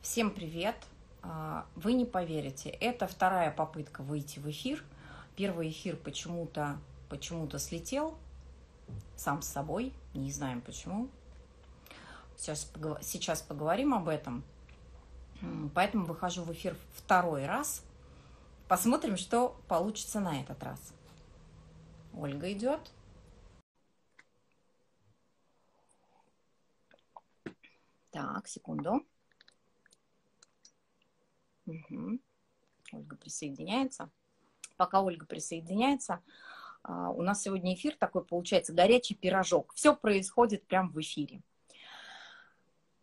Всем привет! А, Вы не поверите, это вторая попытка выйти в эфир. Первый эфир почему-то почему-то слетел сам с собой, не знаем почему. Сейчас, сейчас поговорим об этом. Поэтому выхожу в эфир второй раз. Посмотрим, что получится на этот раз. Ольга идет. Так, секунду. Мгм. Ольга присоединяется. Пока Ольга присоединяется, а, у нас сегодня эфир такой получается горячий пирожок. Все происходит прямо в эфире.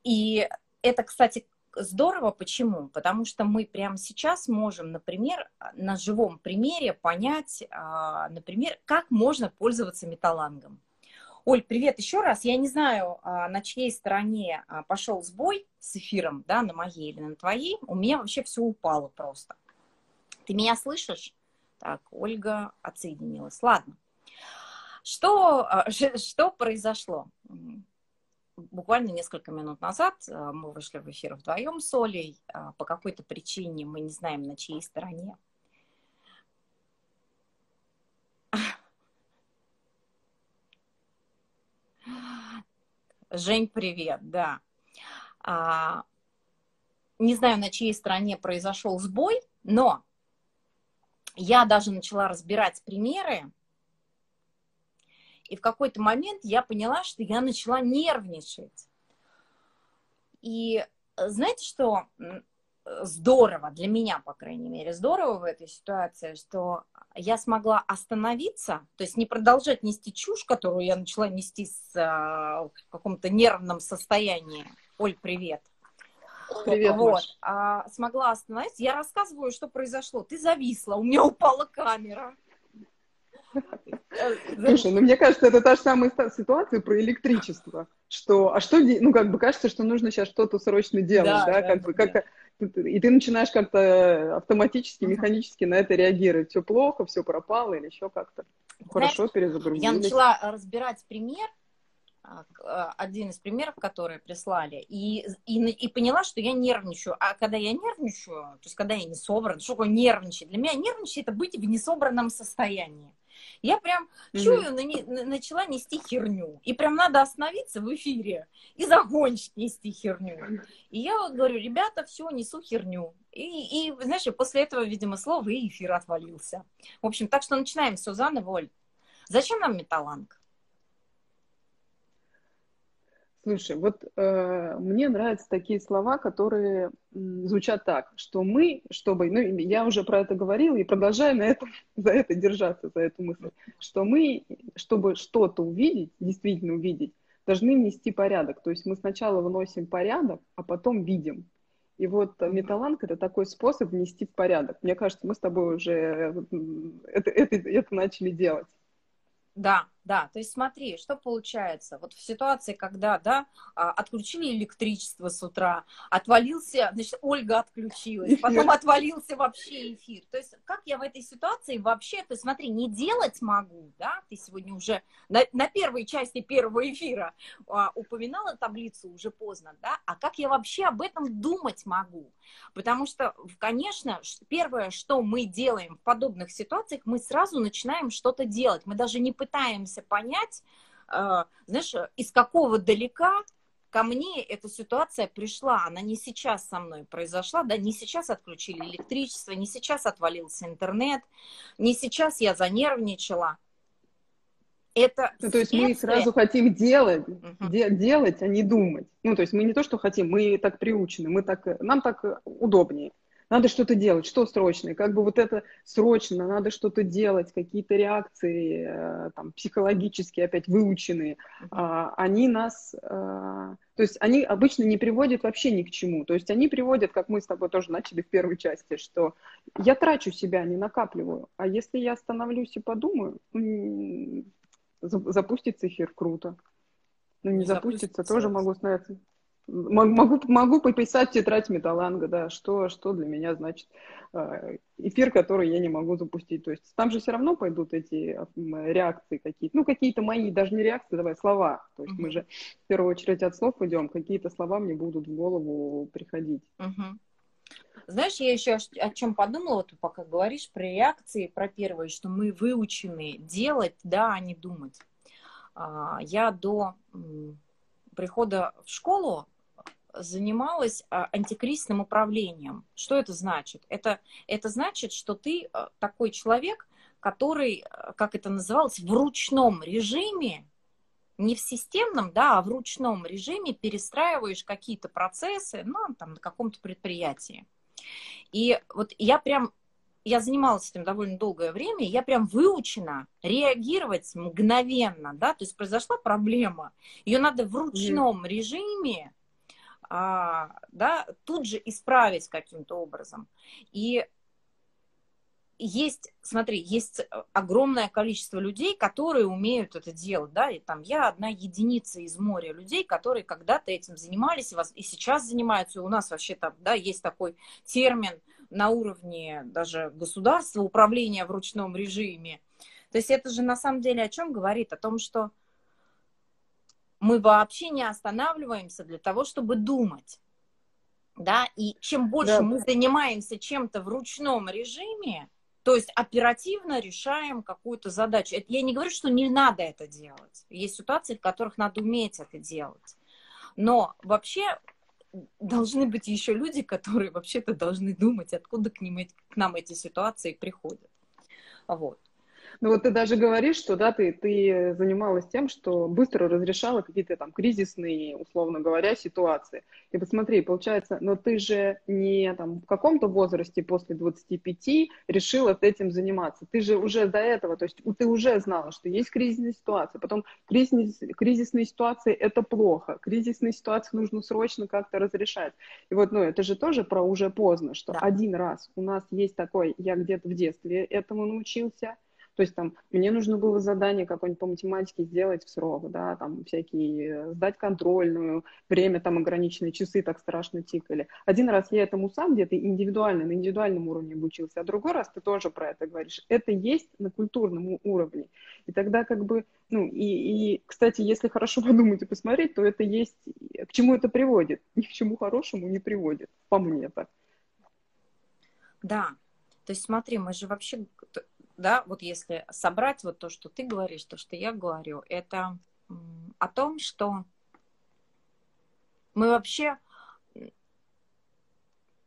И это, кстати, здорово. Почему? Потому что мы прямо сейчас можем, например, на живом примере понять, а, например, как можно пользоваться металлангом. Оль, привет еще раз. Я не знаю, а, на чьей стороне а, пошел сбой с эфиром, да, на моей или на твоей. У меня вообще все упало просто. Ты меня слышишь? Так, Ольга отсоединилась. Ладно. Что, а, что произошло? Буквально несколько минут назад мы вышли в эфир вдвоем с Олей. По какой-то причине мы не знаем, на чьей стороне. Жень, привет, да. А, не знаю, на чьей стороне произошел сбой, но я даже начала разбирать примеры, и в какой-то момент я поняла, что я начала нервничать. И знаете, что здорово, для меня, по крайней мере, здорово в этой ситуации, что я смогла остановиться, то есть не продолжать нести чушь, которую я начала нести с, а, в каком-то нервном состоянии. Оль, привет. Привет, вот, Маш. а, смогла остановиться. Я рассказываю, что произошло. Ты зависла, у меня упала камера. Слушай, ну мне кажется, это та же самая ситуация про электричество, что, а что, ну как бы кажется, что нужно сейчас что-то срочно делать, Да, да, да, как да, бы как-то, и ты начинаешь как-то автоматически, механически на это реагировать, все плохо, все пропало или еще как-то. Хорошо, Я перезагрузились. начала разбирать пример, а, а, один из примеров, которые прислали, и, и, и поняла, что я нервничаю. А когда я нервничаю, то есть когда я не собран, что такое нервничать? Для меня нервничать это быть в несобранном состоянии. Я прям Мгм. чую, на- на- начала нести херню. И прям надо остановиться в эфире и закончить нести херню. И я вот говорю, ребята, все, несу херню. И, и знаешь, и после этого, видимо, слова и эфир отвалился. В общем, так что начинаем все заново, Оль. Зачем нам металланг? Слушай, вот э, мне нравятся такие слова, которые м, звучат так, что мы, чтобы, ну, я уже про это говорила и продолжаю на этом, за это держаться, за эту мысль, что мы, чтобы что-то увидеть, действительно увидеть, должны внести порядок. То есть мы сначала вносим порядок, а потом видим. И вот металланг это такой способ внести в порядок. Мне кажется, мы с тобой уже э, это, это, это начали делать. Да, да, то есть смотри, что получается. Вот в ситуации, когда, да, а, отключили электричество с утра, отвалился, значит, Ольга отключилась, потом отвалился вообще эфир. То есть как я в этой ситуации вообще, то есть смотри, не делать могу, да, ты сегодня уже на, на первой части первого эфира а, упоминала таблицу уже поздно, да, а как я вообще об этом думать могу? Потому что, конечно, первое, что мы делаем в подобных ситуациях, мы сразу начинаем что-то делать. Мы даже не пытаемся понять, э, знаешь, из какого далека ко мне эта ситуация пришла. Она не сейчас со мной произошла, да, не сейчас отключили электричество, не сейчас отвалился интернет, не сейчас я занервничала. Это Ну, то есть мы сразу хотим делать, Мгм. де- делать, а не думать. Ну, то есть мы не то, что хотим, мы так приучены, мы так, нам так удобнее. Надо что-то делать, что срочно? И как бы вот это срочно, надо что-то делать, какие-то реакции э, там, психологические, опять выученные, а, они нас, э, то есть они обычно не приводят вообще ни к чему. То есть они приводят, как мы с тобой тоже начали в первой части, что я трачу себя, не накапливаю. А если я остановлюсь и подумаю, запустится эфир, круто. Ну, не, Не запустится, запустится. тоже могу становиться. Могу, могу пописать тетрадь металланга, да, что, что для меня значит э, эфир, который я не могу запустить. То есть там же все равно пойдут эти реакции какие-то, ну, какие-то мои, даже не реакции, давай, слова. То есть uh-huh. мы же в первую очередь от слов идем, какие-то слова мне будут в голову приходить. Uh-huh. Знаешь, я еще о чем подумала, вот пока говоришь про реакции, про первые, что мы выучены делать, да, а не думать. А, я до прихода в школу занималась а, антикризисным управлением. Что это значит? Это, это значит, что ты а, такой человек, который, как это называлось, в ручном режиме, не в системном, да, а в ручном режиме перестраиваешь какие-то процессы, ну, там, на каком-то предприятии. И вот я прям, я занималась этим довольно долгое время, я прям выучена реагировать мгновенно, да, то есть произошла проблема, ее надо в ручном mm. режиме, а, да, тут же исправить каким-то образом. И есть, смотри, есть огромное количество людей, которые умеют это делать, да, и там я одна единица из моря людей, которые когда-то этим занимались и, сейчас занимаются, и у нас вообще там, да, есть такой термин на уровне даже государства, управления в ручном режиме. То есть это же на самом деле о чем говорит? О том, что мы вообще не останавливаемся для того, чтобы думать. Да, и чем больше да. мы занимаемся чем-то в ручном режиме, то есть оперативно решаем какую-то задачу. я не говорю, что не надо это делать. Есть ситуации, в которых надо уметь это делать. Но вообще должны быть еще люди, которые вообще-то должны думать, откуда к, ним, к нам эти ситуации приходят. Вот. Ну вот ты даже говоришь, что да, ты, ты занималась тем, что быстро разрешала какие-то там кризисные, условно говоря, ситуации. И посмотри, получается, но ты же не там в каком-то возрасте после 25 решила этим заниматься. Ты же уже до этого, то есть ты уже знала, что есть кризисная ситуация. Потом кризис, кризисные ситуации – это плохо. Кризисные ситуации нужно срочно как-то разрешать. И вот, ну, это же тоже про уже поздно, что да. один раз у нас есть такой, я где-то в детстве этому научился, то есть там мне нужно было задание какое-нибудь по математике сделать в срок, да, там всякие, э, сдать контрольную, время там ограниченные, часы так страшно тикали. Один раз я этому сам где-то индивидуально, на индивидуальном уровне обучился, а другой раз ты тоже про это говоришь. Это есть на культурном уровне. И тогда как бы, ну, и, и кстати, если хорошо подумать и посмотреть, то это есть, к чему это приводит? Ни к чему хорошему не приводит, по мне так. Да, то есть смотри, мы же вообще да, вот если собрать вот то, что ты говоришь, то, что я говорю, это о том, что мы вообще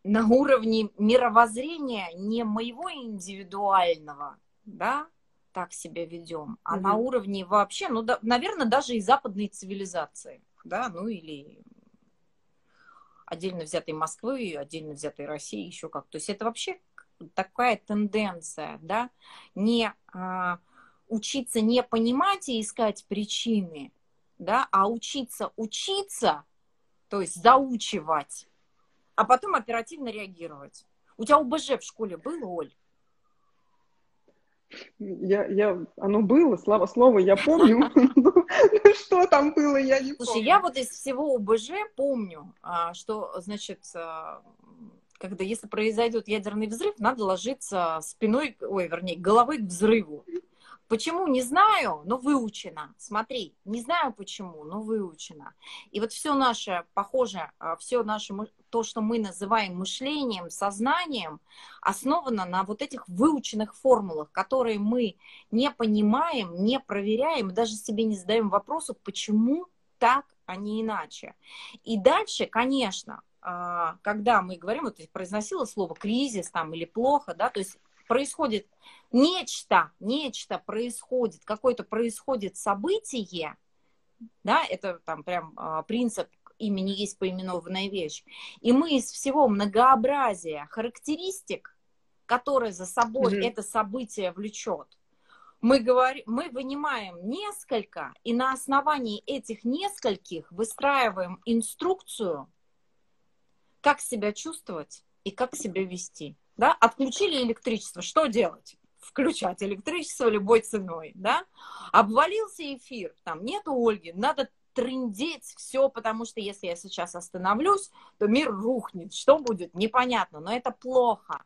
на уровне мировоззрения не моего индивидуального, да, так себя ведем, а mm-hmm. на уровне вообще, ну, да, наверное, даже и западной цивилизации, да, ну или отдельно взятой Москвы, отдельно взятой России, еще как. То есть это вообще такая тенденция, да, не а, учиться не понимать и искать причины, да, а учиться учиться, то есть заучивать, а потом оперативно реагировать. У тебя ОБЖ в школе было, Оль? Я, я, оно было, слава слову, я помню. Что там было, я не помню. Слушай, я вот из всего ОБЖ помню, а, что, значит, а, когда если произойдет ядерный взрыв, надо ложиться спиной, ой, вернее, головой к взрыву. Почему, не знаю, но выучено. Смотри, не знаю почему, но выучено. И вот все наше, похоже, а, все наше, то, что мы называем мышлением, сознанием, основано на вот этих выученных формулах, которые мы не понимаем, не проверяем, даже себе не задаем вопросов, почему так, а не иначе. И дальше, конечно, когда мы говорим, вот произносила слово кризис там или плохо, да, то есть происходит нечто, нечто происходит, какое-то происходит событие, да, это там прям а, принцип имени есть поименованная вещь. И мы из всего многообразия характеристик, которые за собой mm-hmm. это событие влечет, мы, говорим, мы вынимаем несколько, и на основании этих нескольких выстраиваем инструкцию, как себя чувствовать и как себя вести. Да? Отключили электричество, что делать? Включать электричество любой ценой, да? Обвалился эфир, там нету Ольги, надо трындеть все, потому что если я сейчас остановлюсь, то мир рухнет. Что будет? Непонятно, но это плохо.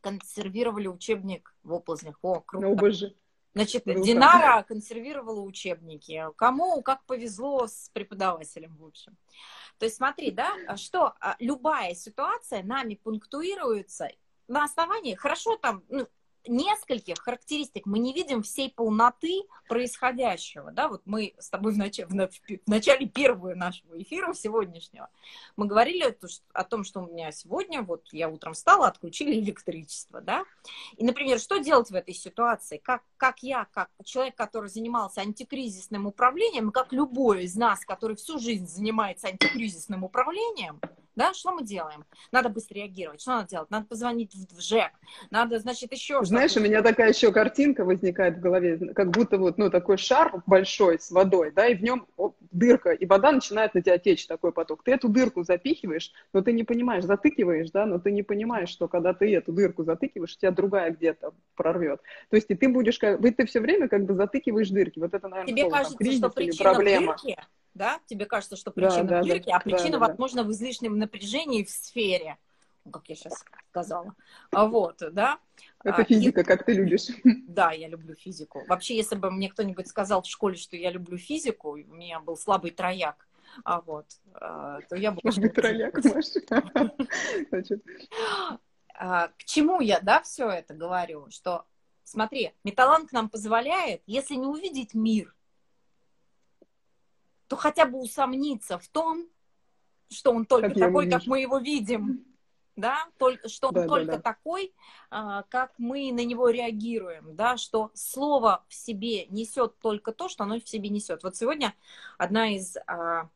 Консервировали учебник в оползнях. О, круто. Ну, боже. Значит, Круто. Динара консервировала учебники. Кому как повезло с преподавателем, в общем. То есть смотри, да, что а, любая ситуация нами пунктуируется на основании, хорошо там, ну, нескольких характеристик мы не видим всей полноты происходящего. Да? Вот мы с тобой в, нач... в начале первого нашего эфира сегодняшнего мы говорили о том, что у меня сегодня, вот я утром встала, отключили электричество. Да? И, например, что делать в этой ситуации? Как, как я, как человек, который занимался антикризисным управлением, как любой из нас, который всю жизнь занимается антикризисным управлением, да, что мы делаем? Надо быстро реагировать. Что надо делать? Надо позвонить в ЖЭК. Надо, значит, еще Знаешь, у меня такая еще картинка возникает в голове, как будто вот, ну, такой шар большой с водой, да, и в нем дырка, и вода начинает на тебя течь, такой поток. Ты эту дырку запихиваешь, но ты не понимаешь, затыкиваешь, да, но ты не понимаешь, что когда ты эту дырку затыкиваешь, тебя другая где-то прорвет. То есть и ты будешь, как, ты все время как бы затыкиваешь дырки. Вот это, наверное, Тебе слово, кажется, там, что причина проблема. в дырке, да? Тебе кажется, что причина да, в дырке, да, а причина, да, возможно, в излишнем напряжении в сфере. Ну, как я сейчас сказала. А вот, да. Это а, физика, и... как ты любишь. Да, я люблю физику. Вообще, если бы мне кто-нибудь сказал в школе, что я люблю физику, у меня был слабый трояк, а вот, а, то я бы... Слабый трояк, Маша. К чему я, да, все это говорю? Что, смотри, металланг нам позволяет, если не увидеть мир, то хотя бы усомниться в том, что он только как такой, как мы его видим, да, только, что он да, только да, да. такой, а, как мы на него реагируем, да, что слово в себе несет только то, что оно в себе несет. Вот сегодня одна из, а,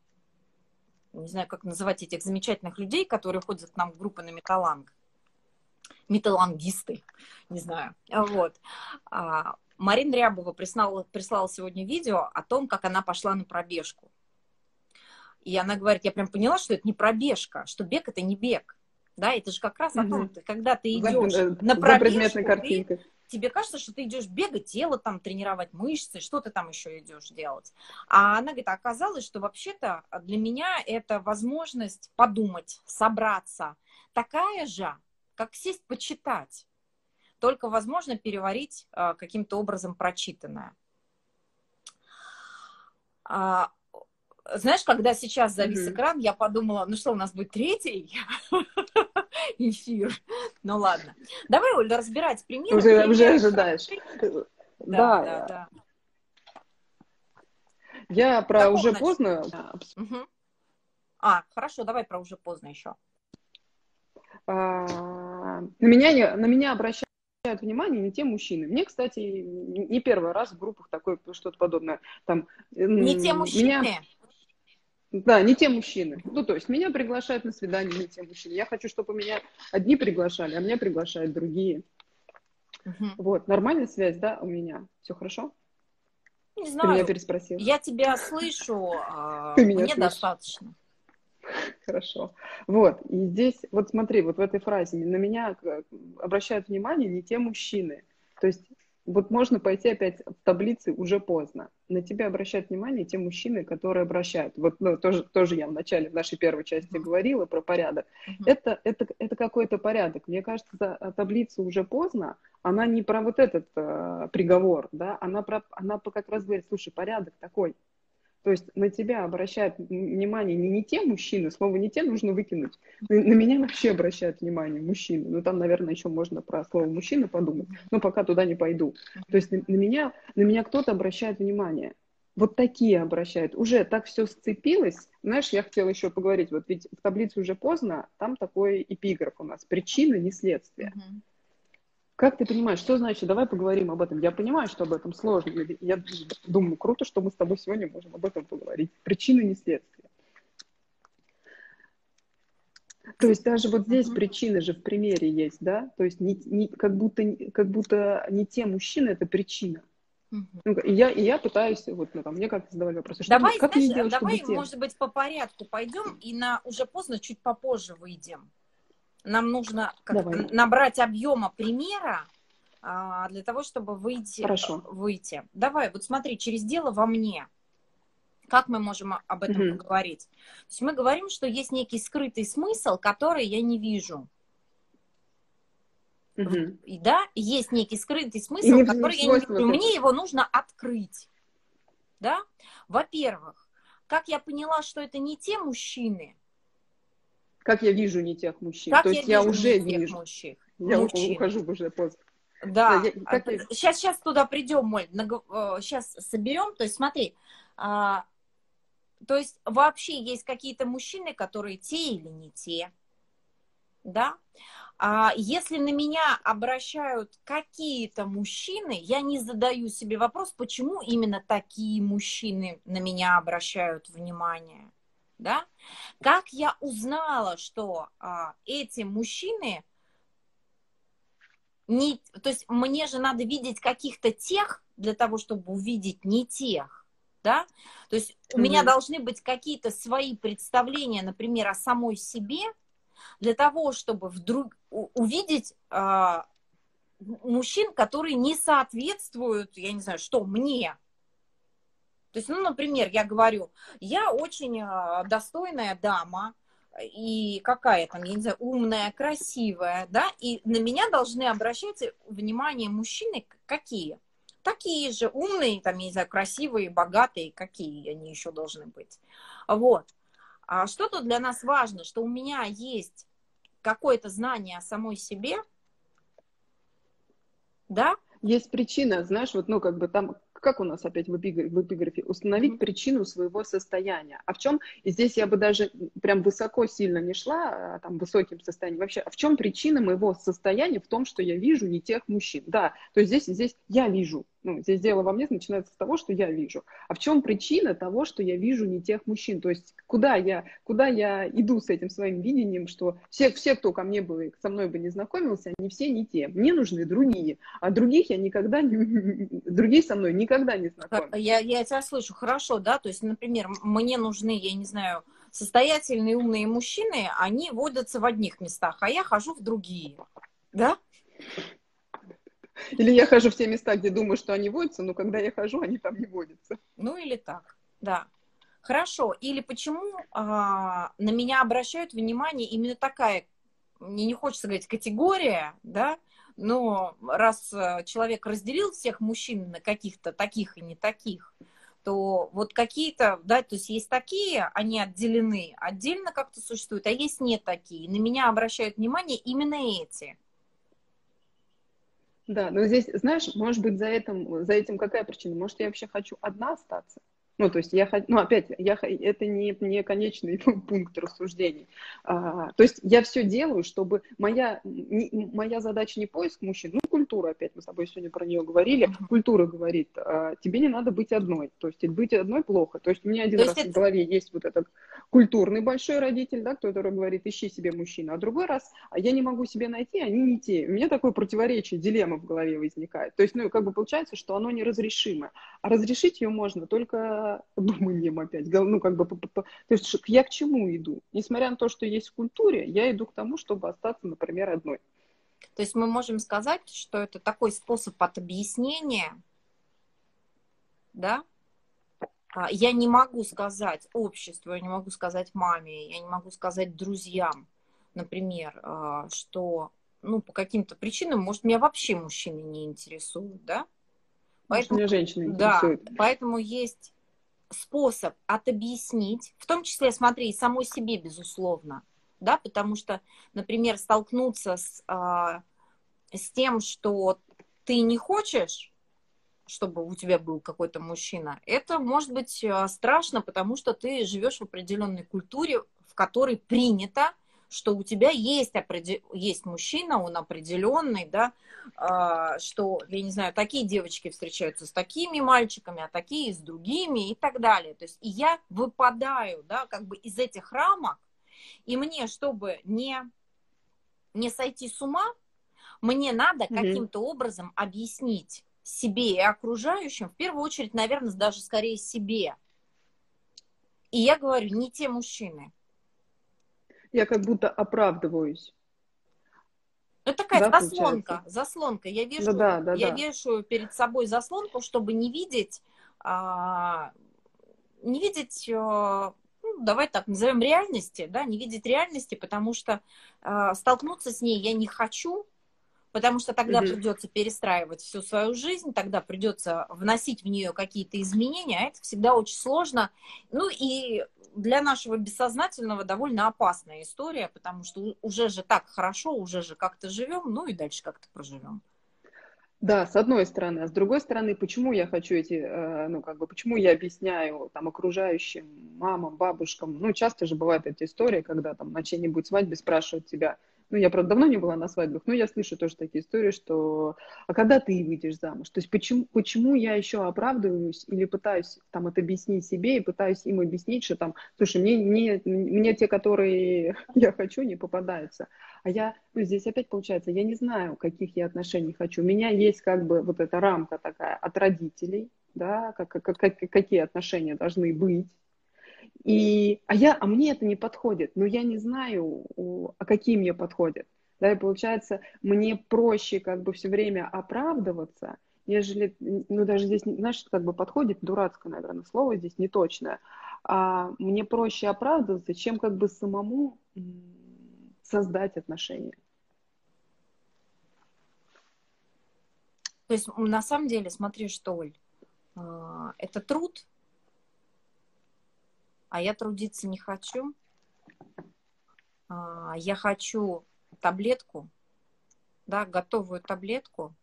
не знаю, как называть этих замечательных людей, которые ходят к нам в группы на металланг, металлангисты, не знаю, вот, а, Марина Рябова прислала, прислала сегодня видео о том, как она пошла на пробежку. И она говорит, я прям поняла, что это не пробежка, что бег это не бег. Да, это же как раз о том, ты, когда ты идешь за, на пробежку, ты, тебе кажется, что ты идешь бегать, тело там тренировать, мышцы, что ты там еще идешь делать. А она говорит, оказалось, что вообще-то для меня это возможность подумать, собраться, такая же, как сесть почитать только возможно переварить а, каким-то образом прочитанное. А, знаешь, когда сейчас завис mm-hmm. экран, я подумала, ну что, у нас будет третий эфир? Ну ладно. Давай, Оля, разбирать примеры. Уже, примеры. уже ожидаешь. Да, да, да. Я про Какого уже поздно. Угу. А, хорошо, давай про уже поздно еще. А, на меня, на меня обращаются обращают внимание не те мужчины. Мне, кстати, не первый раз в группах такое что-то подобное. Там, не те мужчины? Меня... Да, не те мужчины. Ну, то есть меня приглашают на свидание не те мужчины. Я хочу, чтобы меня одни приглашали, а меня приглашают другие. Угу. Вот, нормальная связь, да, у меня? Все хорошо? Не знаю. Ты меня переспросил. Я тебя слышу, а Ты меня мне слышишь? достаточно. Хорошо. Вот, и здесь, вот смотри, вот в этой фразе на меня обращают внимание не те мужчины. То есть вот можно пойти опять в таблице уже поздно. На тебя обращают внимание те мужчины, которые обращают. Вот ну, тоже, тоже я в начале, в нашей первой части говорила про порядок. Uh-huh. Это, это, это какой-то порядок. Мне кажется, таблица уже поздно, она не про вот этот э, приговор, да, она, про, она как раз говорит, слушай, порядок такой, то есть на тебя обращают внимание не, не те мужчины, слово не те нужно выкинуть. На, на меня вообще обращают внимание мужчины. Ну там, наверное, еще можно про слово мужчина подумать, но пока туда не пойду. То есть на, на меня, на меня кто-то обращает внимание. Вот такие обращают. Уже так все сцепилось. Знаешь, я хотела еще поговорить. Вот ведь в таблице уже поздно, там такой эпиграф у нас. Причина, не следствие. Uh-huh. Как ты понимаешь, что значит, давай поговорим об этом. Я понимаю, что об этом сложно. Я думаю, круто, что мы с тобой сегодня можем об этом поговорить. Причины не следствие. То есть даже вот здесь причины же в примере есть, да? То есть не, не, как, будто, как будто не те мужчины, это причина. Uh-huh. И, я, и я пытаюсь, вот, ну, там, мне как-то задавали вопросы, что давай, как знаешь, сделать, давай, может быть, по порядку пойдем и на уже поздно чуть попозже выйдем нам нужно набрать объема примера а, для того, чтобы выйти. Хорошо. выйти. Давай, вот смотри, через дело во мне. Как мы можем об этом Мгм. поговорить? То есть мы говорим, что есть некий скрытый смысл, который я не вижу. Мгм. И да, есть некий скрытый смысл, не который я не вижу. Мне его нужно открыть. Да? Во-первых, как я поняла, что это не те мужчины, Как я вижу не тех мужчин. как То я есть я уже не тех вижу. мужчин. Я мужчин. ухожу уже поздно. Да, Да, я- как я- сейчас, сейчас туда придем, Моль, сейчас соберем, то есть смотри, а, то есть вообще есть какие-то мужчины, которые те или не те, да, а если на меня обращают какие-то мужчины, я не задаю себе вопрос, почему именно такие мужчины на меня обращают внимание, да, как я узнала, что а, эти мужчины не, то есть мне же надо видеть каких-то тех для того, чтобы увидеть не тех, да? То есть у меня должны быть какие-то свои представления, например, о самой себе, для того, чтобы вдруг увидеть а, мужчин, которые не соответствуют, я не знаю, что мне. То есть, ну, например, я говорю, я очень а, достойная дама, и какая там, я не знаю, умная, красивая, да, и на меня должны обращать внимание мужчины какие? Такие же умные, там, я не знаю, красивые, богатые, какие они еще должны быть. Вот. А что тут для нас важно, что у меня есть какое-то знание о самой себе, да, Есть причина, знаешь, вот, ну, как бы там, как у нас опять в эпиграфе, в эпиграфе установить Мгм. причину своего состояния. А в чем, и здесь я бы даже прям высоко сильно не шла, а, там, высоким состоянием. Вообще, а в чем причина моего состояния в том, что я вижу не тех мужчин? Да, то есть здесь, здесь я вижу. Ну, здесь дело во мне начинается с того, что я вижу. А в чем причина того, что я вижу не тех мужчин? То есть куда я, куда я иду с этим своим видением, что все, все, кто ко мне бы, со мной бы не знакомился, они все не те. Мне нужны другие. А других я никогда не... Другие со мной никогда не знакомы. Я, я тебя слышу, хорошо, да, то есть, например, мне нужны, я не знаю, состоятельные умные мужчины, они водятся в одних местах, а я хожу в другие, да? Или я хожу в те места, где думаю, что они водятся, но когда я хожу, они там не водятся. Ну или так, да. Хорошо. Или почему а, на меня обращают внимание именно такая, мне не хочется говорить категория, да, но раз э, человек разделил всех мужчин на каких-то таких и не таких, то вот какие-то, да, то есть есть такие, они отделены, отдельно как-то существуют, а есть не такие. На меня обращают внимание именно эти. Да, но здесь, знаешь, может быть, за этим, за этим какая причина? Может, я вообще хочу одна остаться? Ну, то есть я хочу, ну, опять, я, это не, не конечный пункт рассуждений. А, то есть я все делаю, чтобы моя, не- моя задача не поиск мужчин, ну, культура, опять мы с тобой сегодня про нее говорили, культура говорит, а, тебе не надо быть одной, то есть быть одной плохо. То есть у меня один То раз есть в это- голове есть вот этот культурный большой родитель, да, который говорит, ищи себе мужчину, а другой раз, а я не могу себе найти, они не те. У меня такое противоречие, дилемма в голове возникает. То есть, ну, как бы получается, что оно неразрешимо. А разрешить ее можно только думанием опять. Ну, как бы, то есть я к чему иду? Несмотря на то, что есть в культуре, я иду к тому, чтобы остаться, например, одной. То есть мы можем сказать, что это такой способ от объяснения, да? А, Я не могу сказать обществу, я не могу сказать маме, я не могу сказать друзьям, например, а, что, ну, по каким-то причинам, может, меня вообще мужчины не интересуют, да? Поэтому, меня женщины да, интересуют. поэтому есть способ отобъяснить, в том числе, смотри, и самой себе, безусловно, да, потому что, например, столкнуться с, а, с тем, что ты не хочешь, чтобы у тебя был какой-то мужчина, это может быть а, страшно, потому что ты живешь в определенной культуре, в которой принято, что у тебя есть, определ- есть мужчина, он определенный, да, а, что, я не знаю, такие девочки встречаются с такими мальчиками, а такие с другими и так далее. То есть и я выпадаю, да, как бы из этих рамок, и мне, чтобы не, не сойти с ума, мне надо Мгм. каким-то образом объяснить себе и окружающим, в первую очередь, наверное, даже скорее себе. И я говорю, не те мужчины. Я как будто оправдываюсь. Это такая Да, заслонка, получается? заслонка. Я вешаю, да, да, я да. вешаю перед собой заслонку, чтобы не видеть а, не видеть, э, ну, давай так назовем реальности, да, не видеть реальности, потому что э, столкнуться с ней я не хочу, потому что тогда mm-hmm. придется перестраивать всю свою жизнь, тогда придется вносить в нее какие-то изменения, а это всегда очень сложно. Ну и для нашего бессознательного довольно опасная история, потому что уже же так хорошо, уже же как-то живем, ну и дальше как-то проживем. Да, с одной стороны. А с другой стороны, почему я хочу эти, э, ну, как бы, почему я объясняю там окружающим, мамам, бабушкам, ну, часто же бывают эти истории, когда там на чьей-нибудь свадьбе спрашивают тебя, ну, я, правда, давно не была на свадьбах, но я слышу тоже такие истории, что а когда ты выйдешь замуж? То есть почему, почему я еще оправдываюсь или пытаюсь там это объяснить себе и пытаюсь им объяснить, что там, слушай, мне, мне, мне те, которые я хочу, не попадаются. А я, ну, здесь опять получается, я не знаю, каких я отношений хочу. У меня есть как бы вот эта рамка такая от родителей, да, как, как, как, какие отношения должны быть и, а, я, а мне это не подходит, но я не знаю, а какие мне подходят. Да, и получается, мне проще как бы все время оправдываться, нежели, ну даже здесь, знаешь, как бы подходит дурацкое, наверное, слово здесь не точное, а мне проще оправдываться, чем как бы самому создать отношения. То есть на самом деле, смотри, что, Оль, а, это труд, а я трудиться не хочу. А, я хочу таблетку, да, готовую таблетку.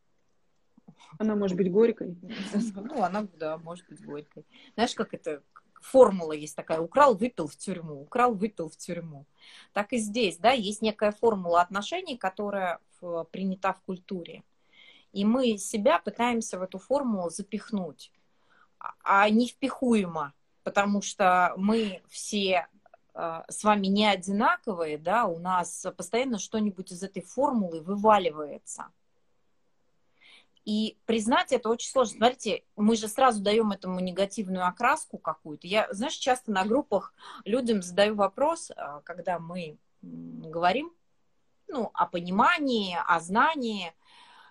Она может быть горькой. Ну, она, да, может быть горькой. Знаешь, как это формула есть такая, украл, выпил в тюрьму, украл, выпил в тюрьму. Так и здесь, да, есть некая формула отношений, которая в, принята в культуре. И мы себя пытаемся в эту формулу запихнуть, а, а не впихуемо потому что мы все э, с вами не одинаковые, да, у нас постоянно что-нибудь из этой формулы вываливается. И признать это очень сложно. Смотрите, мы же сразу даем этому негативную окраску какую-то. Я, знаешь, часто на группах людям задаю вопрос, э, когда мы говорим ну, о понимании, о знании –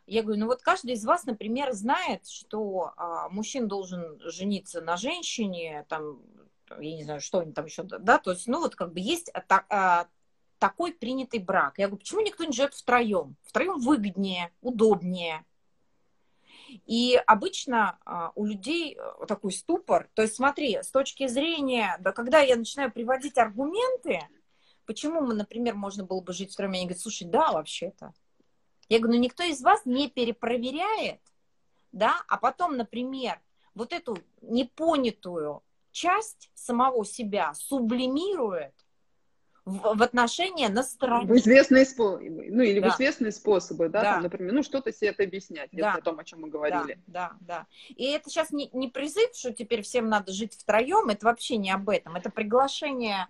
я говорю, ну вот каждый из вас, например, знает, что а, мужчина должен жениться на женщине, там, я не знаю, что они там еще, да, то есть, ну вот как бы есть та, а, такой принятый брак. Я говорю, почему никто не живет втроем? Втроем выгоднее, удобнее. И обычно а, у людей э, такой ступор. То есть смотри, с точки зрения, да, когда я начинаю приводить аргументы, почему мы, например, можно было бы жить втроем, они говорят, слушай, да, вообще-то. Я говорю, ну никто из вас не перепроверяет, да, а потом, например, вот эту непонятую часть самого себя сублимирует в, в отношения на стороне. В известные способы, ну или да. в известные способы, да, да. Там, например, ну что-то себе это объяснять, да. если о том, о чем мы говорили. Да, да, да. И это сейчас не, не призыв, что теперь всем надо жить втроем, это вообще не об этом, это приглашение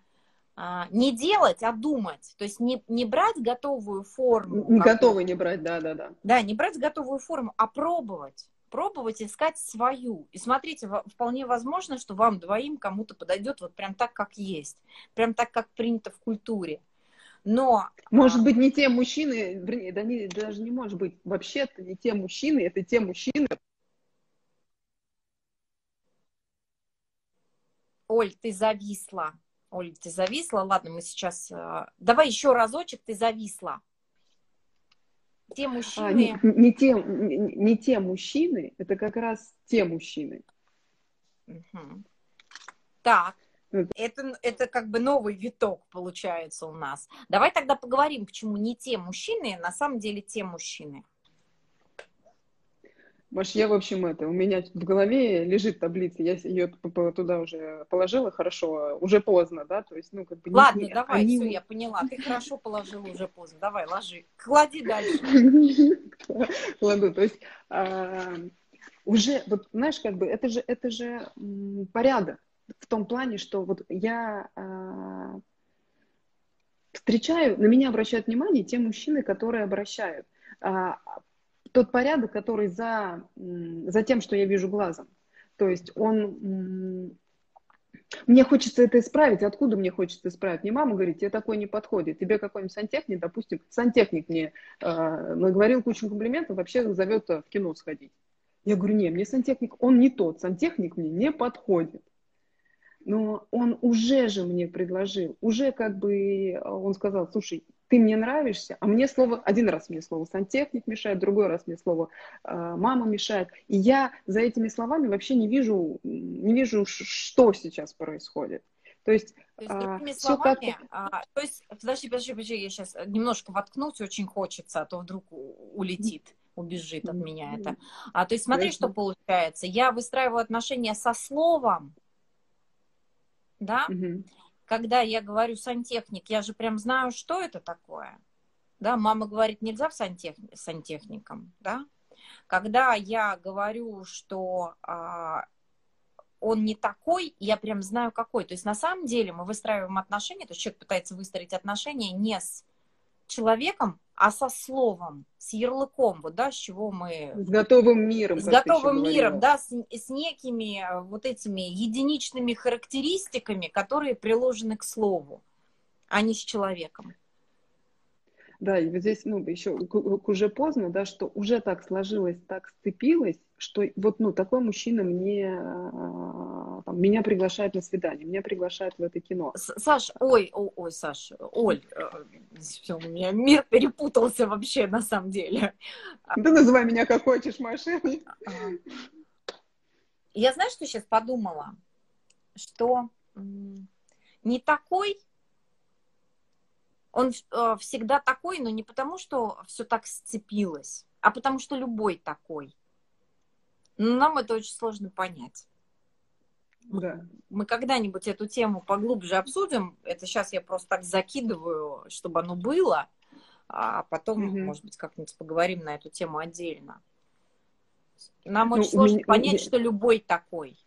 не делать, а думать. То есть не, не брать готовую форму. Не готовый не брать, да, да, да. Да, не брать готовую форму, а пробовать. Пробовать искать свою. И смотрите, вполне возможно, что вам двоим кому-то подойдет вот прям так, как есть. Прям так, как принято в культуре. Но... Может быть, не те мужчины, вернее, да не, даже не может быть. Вообще-то не те мужчины, это те мужчины, Оль, ты зависла. Оля, ты зависла? Ладно, мы сейчас... Э, давай еще разочек, ты зависла. Те мужчины... А, не, не, те, не, не те мужчины, это как раз те мужчины. Угу. Так, это, это как бы новый виток получается у нас. Давай тогда поговорим, почему не те мужчины, на самом деле те мужчины. Маш, я, в общем, это, у меня в голове лежит таблица, я ее туда уже положила, хорошо, уже поздно, да, то есть, ну, как бы... Ладно, не, давай, они... все, я поняла, ты хорошо положила, уже поздно, давай, ложи, клади дальше. Кладу, то есть а, уже, вот, знаешь, как бы, это же, это же порядок в том плане, что вот я а, встречаю, на меня обращают внимание те мужчины, которые обращают. Тот порядок, который за, за тем, что я вижу глазом. То есть он... Мне хочется это исправить. Откуда мне хочется исправить? Мне мама говорит, тебе такой не подходит. Тебе какой-нибудь сантехник, допустим, сантехник мне э, наговорил кучу комплиментов, вообще зовет в кино сходить. Я говорю, не, мне сантехник, он не тот, сантехник мне не подходит. Но он уже же мне предложил, уже как бы он сказал, слушай, ты мне нравишься, а мне слово, один раз мне слово сантехник мешает, другой раз мне слово э, мама мешает. И я за этими словами вообще не вижу, не вижу, что сейчас происходит. То есть, то есть другими а, словами, а, то есть, подожди, подожди, подожди, я сейчас немножко воткнуть очень хочется, а то вдруг улетит, убежит от меня это. А, то есть смотри, что получается. Я выстраиваю отношения со словом, да, когда я говорю сантехник, я же прям знаю, что это такое. Да, мама говорит, нельзя в сантех... сантехникам, да. Когда я говорю, что а, он не такой, я прям знаю какой. То есть на самом деле мы выстраиваем отношения, то есть человек пытается выстроить отношения не с человеком, а со словом, с ярлыком, вот, да, с чего мы... С готовым миром. С готовым миром, да, с, с некими э, вот этими единичными характеристиками, которые приложены к слову, а не с человеком. Да, и вот здесь, ну, еще уже поздно, да, что уже так сложилось, так сцепилось, что вот, ну, такой мужчина мне, а, там, меня приглашает на свидание, меня приглашает в это кино. Саш, ой, ой, ой, Саш, Оль, э, все, у меня мир перепутался вообще на самом деле. Да называй меня как хочешь, машиной. Я знаешь, что сейчас подумала? Что не такой он э, всегда такой, но не потому, что все так сцепилось, а потому что любой такой. Но нам это очень сложно понять. Да. Мы когда-нибудь эту тему поглубже обсудим. Это сейчас я просто так закидываю, чтобы оно было, а потом, угу. может быть, как-нибудь поговорим на эту тему отдельно. Нам ну, очень сложно меня, понять, меня... что любой такой.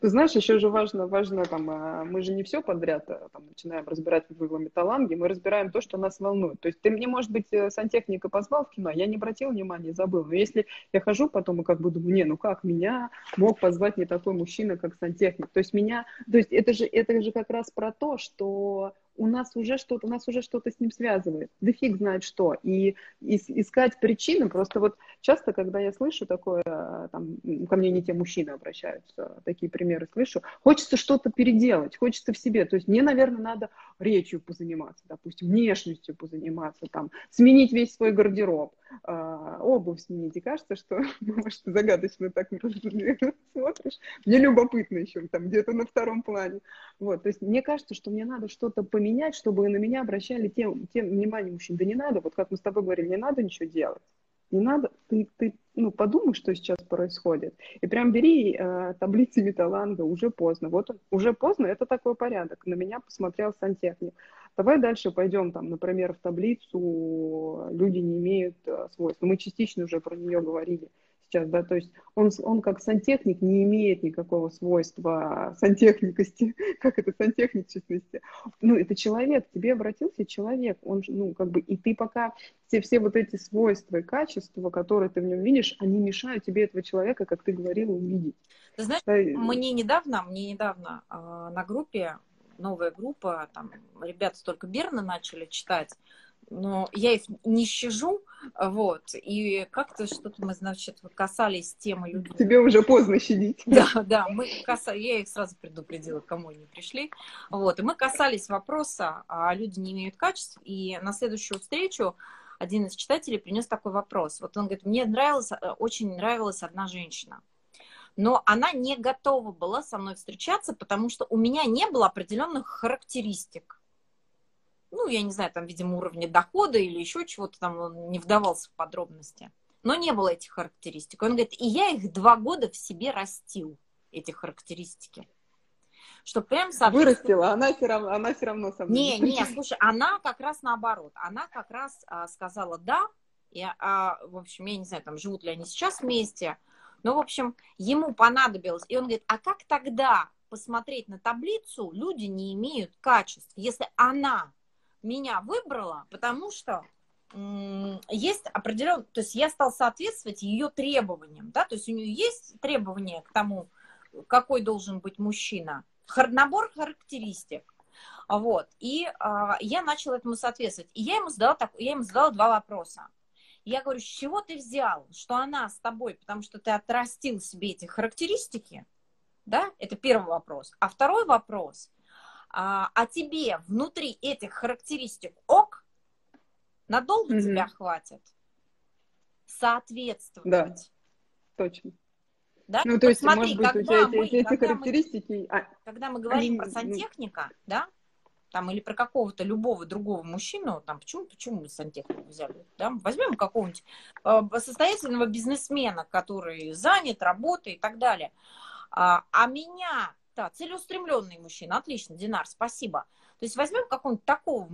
Ты знаешь, еще же важно, важно там, а, мы же не все подряд а, там, начинаем разбирать в иглометалланге, мы разбираем то, что нас волнует. То есть ты мне, может быть, э, сантехника позвал в кино, я не обратил внимания, забыл. Но если я хожу потом и как бы думаю, не, ну как меня мог позвать не такой мужчина, как сантехник? То есть меня, то есть это же, это же как раз про то, что у нас уже что-то, у нас уже что-то с ним связывает. Да фиг знает что. И, и искать причины, просто вот часто, когда я слышу такое, там, ко мне не те мужчины обращаются, такие примеры слышу, хочется что-то переделать, хочется в себе. То есть мне, наверное, надо речью позаниматься, допустим, внешностью позаниматься, там, сменить весь свой гардероб, э, обувь сменить. И кажется, что, может, загадочно так смотришь. Мне любопытно еще, там, где-то на втором плане. Вот, то есть мне кажется, что мне надо что-то поменять поменять, чтобы на меня обращали тем, тем внимание мужчин. Да не надо, вот как мы с тобой говорили, не надо ничего делать. Не надо, ты, ты ну, подумай, что сейчас происходит. И прям бери э, таблицы металланга, уже поздно. Вот он, уже поздно, это такой порядок. На меня посмотрел сантехник. Давай дальше пойдем, там, например, в таблицу «Люди не имеют э, свойств». Мы частично уже про нее говорили сейчас, да, то есть он, он как сантехник не имеет никакого свойства сантехникости, как это сантехничности. Ну, это человек, к тебе обратился человек, он, ну, как бы, и ты пока все, все вот эти свойства и качества, которые ты в нем видишь, они мешают тебе этого человека, как ты говорила, увидеть. Ты знаешь, да, мне недавно, мне недавно э, на группе, новая группа, там, ребята только Берна начали читать, но я их не щажу, вот, и как-то что-то мы, значит, касались темы людей. Тебе уже поздно щадить. Да, да, мы касались, я их сразу предупредила, кому они пришли, вот, и мы касались вопроса, а люди не имеют качеств, и на следующую встречу один из читателей принес такой вопрос, вот он говорит, мне нравилась, э, очень нравилась одна женщина, но она не готова была со мной встречаться, потому что у меня не было определенных характеристик ну, я не знаю, там, видимо, уровня дохода или еще чего-то там, он не вдавался в подробности. Но не было этих характеристик. Он говорит, и я их два года в себе растил, эти характеристики. Что прям Вырастила, она все равно, она все равно со мной. Не, не, слушай, она как раз наоборот. Она как раз а, сказала да, и, а, в общем, я не знаю, там, живут ли они сейчас вместе, но, в общем, ему понадобилось. И он говорит, а как тогда посмотреть на таблицу, люди не имеют качеств, если она меня выбрала, потому что есть определенный, то есть я стал соответствовать ее требованиям, да, то есть у нее есть требования к тому, какой должен быть мужчина, набор характеристик, вот, и а, я начала этому соответствовать, и я ему задала, так, я ему задала два вопроса. Я говорю, с чего ты взял, что она с тобой, потому что ты отрастил себе эти характеристики, Да, это первый вопрос. А второй вопрос, а, а тебе внутри этих характеристик ок, надолго mm-hmm. тебя хватит соответствовать? Да, точно. Да? Ну, то есть, смотри, может быть, у тебя мы, эти, эти характеристики... Мы, а, когда мы говорим они, про сантехника, ну... да, там, или про какого-то любого другого мужчину, там, почему, почему мы сантехнику взяли, да, возьмем какого-нибудь э, состоятельного бизнесмена, который занят, работает и так далее. А, а меня, да, целеустремленный мужчина, отлично, Динар, спасибо. То есть возьмем какого-нибудь такого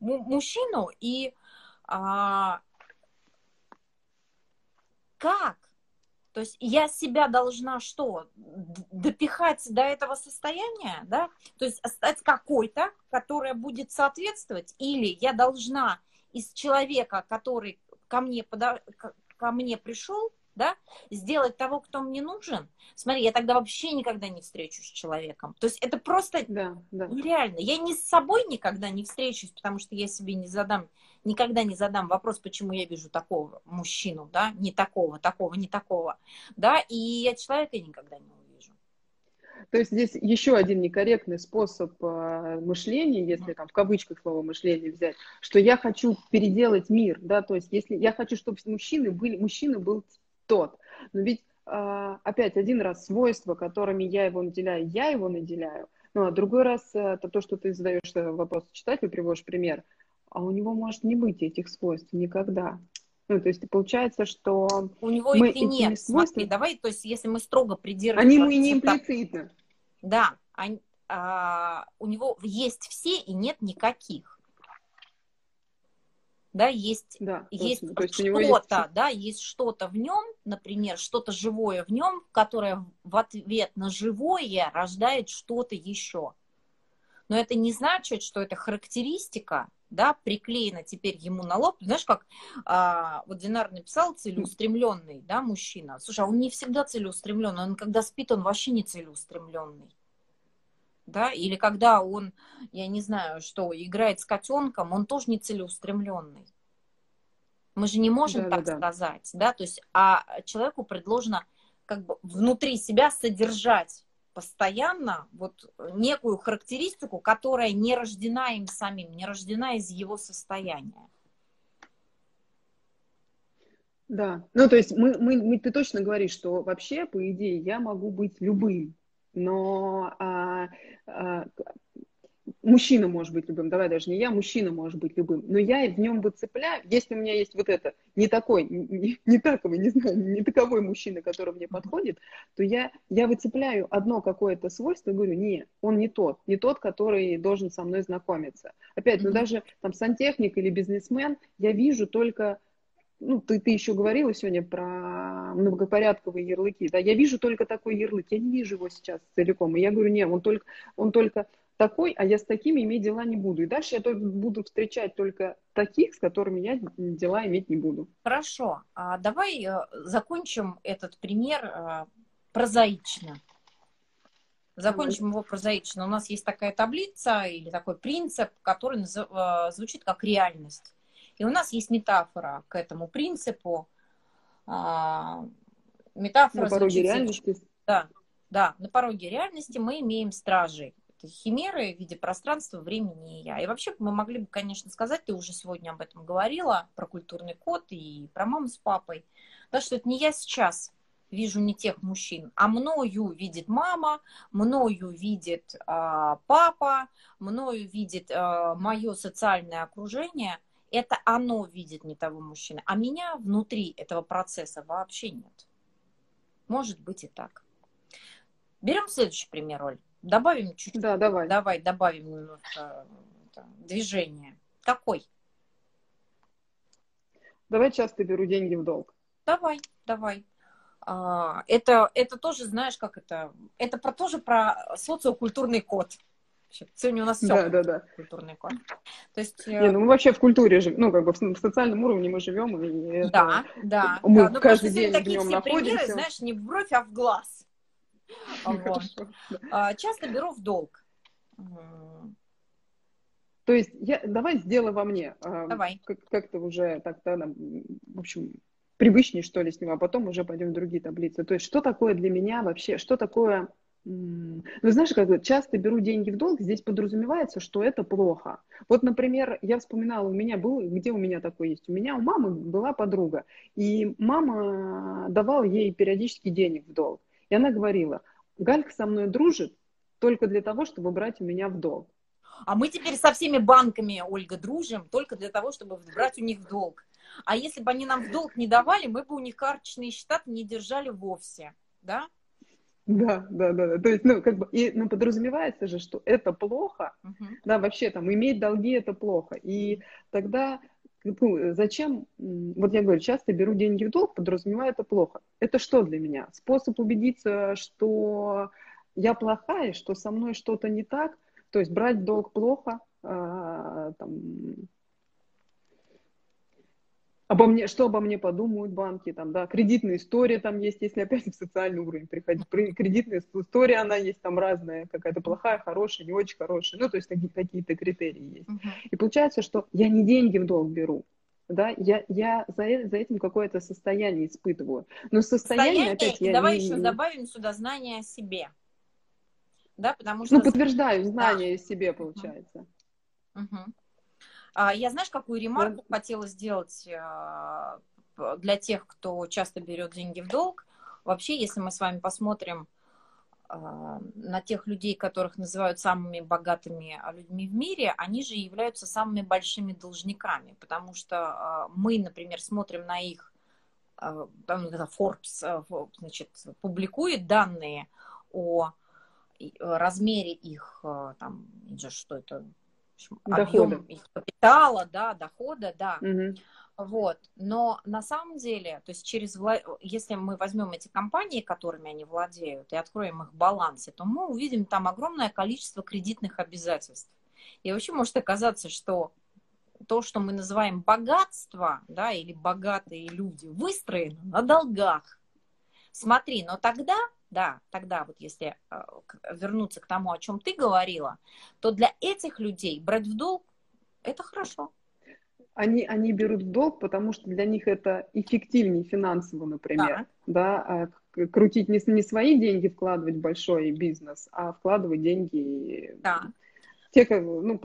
мужчину и а, как то есть я себя должна что? Допихать до этого состояния, да? То есть стать какой-то, которая будет соответствовать, или я должна из человека, который ко мне, подо... ко мне пришел, да, сделать того, кто мне нужен, смотри, я тогда вообще никогда не встречусь с человеком. То есть это просто да, да. нереально. Я ни с собой никогда не встречусь, потому что я себе не задам, никогда не задам вопрос, почему я вижу такого мужчину, да, не такого, такого, не такого, да, и я человека никогда не увижу. То есть здесь еще один некорректный способ э, мышления, если там в кавычках слово мышление взять, что я хочу переделать мир, да, то есть если я хочу, чтобы мужчины были, мужчина был тот. Но ведь а, опять один раз свойства, которыми я его наделяю, я его наделяю. Ну, а другой раз э, это то, что ты задаешь э, вопрос читателю, приводишь пример, а у него может не быть этих свойств никогда. Ну, то есть получается, что у него мы их и нет. Свойствами... Смотри, давай, то есть если мы строго придерживаемся... Они ему и не имплицитно. Да, они, а, у него есть все и нет никаких да, есть, да, есть что-то, есть... да, есть что-то в нем, например, что-то живое в нем, которое в ответ на живое рождает что-то еще. Но это не значит, что эта характеристика, да, приклеена теперь ему на лоб. Знаешь, как а, вот Динар написал целеустремленный, да, мужчина. Слушай, а он не всегда целеустремленный, он когда спит, он вообще не целеустремленный да, или когда он, я не знаю, что, играет с котенком, он тоже не целеустремленный. Мы же не можем да, так да, сказать, да, то есть, а человеку предложено как бы внутри себя содержать постоянно вот некую характеристику, которая не рождена им самим, не рождена из его состояния. Да, ну то есть мы, мы, мы, ты точно говоришь, что вообще, по идее, я могу быть любым, но а, а, мужчина может быть любым, давай даже не я, мужчина может быть любым, но я в нем выцепляю, если у меня есть вот это, не такой, не, не таковый, не знаю, не таковой мужчина, который мне подходит, то я, я выцепляю одно какое-то свойство и говорю, не, он не тот, не тот, который должен со мной знакомиться. Опять, ну даже там сантехник или бизнесмен, я вижу только ну, ты, ты еще говорила сегодня про многопорядковые ярлыки, да, я вижу только такой ярлык, я не вижу его сейчас целиком, и я говорю, нет, он только, он только такой, а я с такими иметь дела не буду. И дальше я только буду встречать только таких, с которыми я дела иметь не буду. Хорошо, а давай э, закончим этот пример э, прозаично. Закончим его прозаично. У нас есть такая таблица или такой принцип, который э, звучит как реальность. И у нас есть метафора к этому принципу. А, метафора на пороге звучит, реальности. Да, да, на пороге реальности мы имеем стражей. Это химеры в виде пространства, времени и я. И вообще мы могли бы, конечно, сказать, ты уже сегодня об этом говорила, про культурный код и про маму с папой, да, что это не я сейчас вижу не тех мужчин, а мною видит мама, мною видит э, папа, мною видит э, мое социальное окружение – это оно видит не того мужчины, а меня внутри этого процесса вообще нет. Может быть и так. Берем следующий пример, Оль. Добавим чуть-чуть. Да, давай. Давай, добавим немножко движения. Какой? Давай часто беру деньги в долг. Давай, давай. А, это, это тоже, знаешь, как это? Это про, тоже про социокультурный код. Сегодня у нас все да, да, да. культурный код. То есть... Не, ну мы вообще в культуре живем, ну как бы в социальном уровне мы живем. И да, это... да. Мы да, каждый день в все примеры, знаешь, не в бровь, а в глаз. Вот. А, часто беру в долг. То есть я, давай сделай во мне. А, давай. Как, как-то уже так-то, в общем, привычнее, что ли, с ним, а потом уже пойдем в другие таблицы. То есть что такое для меня вообще, что такое Ну, знаешь, как часто беру деньги в долг, здесь подразумевается, что это плохо. Вот, например, я вспоминала, у меня был, где у меня такое есть? У меня у мамы была подруга, и мама давала ей периодически денег в долг. И она говорила, Галька со мной дружит только для того, чтобы брать у меня в долг. А мы теперь со всеми банками, Ольга, дружим только для того, чтобы брать у них в долг. А если бы они нам в долг не давали, мы бы у них карточные счета не держали вовсе, да? Да, да, да, да. То есть, ну, как бы, и, ну, подразумевается же, что это плохо, uh-huh. да, вообще там иметь долги это плохо. И тогда, ну, зачем, вот я говорю, часто беру деньги в долг, подразумеваю это плохо. Это что для меня? Способ убедиться, что я плохая, что со мной что-то не так, то есть брать долг плохо, а, там, обо мне, что обо мне подумают банки, там, да, кредитная история там есть, если опять в социальный уровень приходить, кредитная история, она есть там разная, какая-то плохая, хорошая, не очень хорошая, ну, то есть какие-то критерии есть. Uh-huh. И получается, что я не деньги в долг беру, да, я, я за, за этим какое-то состояние испытываю. Но состояние, состояние опять, я давай не... еще добавим сюда знание о себе. Да, потому что... Ну, подтверждаю знание да. о себе, получается. Угу. А, я знаешь, какую ремарку да. хотела сделать а, для тех, кто часто берет деньги в долг? Вообще, если мы с вами посмотрим а, на тех людей, которых называют самыми богатыми людьми в мире, они же являются самыми большими должниками, потому что мы, например, смотрим на их, там, Forbes значит, публикует данные о размере их, там, что это, объем их капитала, да, дохода, да. Угу. Вот. Но на самом деле, то есть через если мы возьмем эти компании, которыми они владеют, и откроем их балансы, то мы увидим там огромное количество кредитных обязательств. И вообще может оказаться, что то, что мы называем богатство, да, или богатые люди, выстроено на долгах. Смотри, но тогда да, тогда вот если э, вернуться к тому, о чем ты говорила, то для этих людей брать в долг это хорошо. Они, они берут в долг, потому что для них это эффективнее финансово, например. Да. Да, а крутить не, не свои деньги, вкладывать в большой бизнес, а вкладывать деньги да те, ну,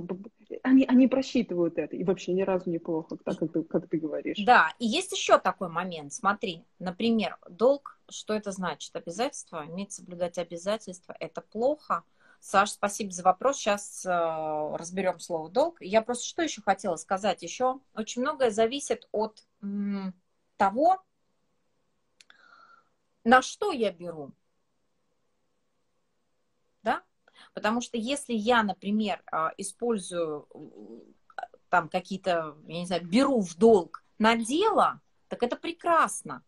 они, они просчитывают это, и вообще ни разу неплохо, так как ты, как ты говоришь. Да, и есть еще такой момент, смотри, например, долг, что это значит? Обязательство, иметь соблюдать обязательства, это плохо. Саш, спасибо за вопрос, сейчас э, разберем слово долг. Я просто что еще хотела сказать? Еще очень многое зависит от м, того, на что я беру. Потому что если я, например, а, использую там какие-то, я не знаю, беру в долг на дело, так это прекрасно.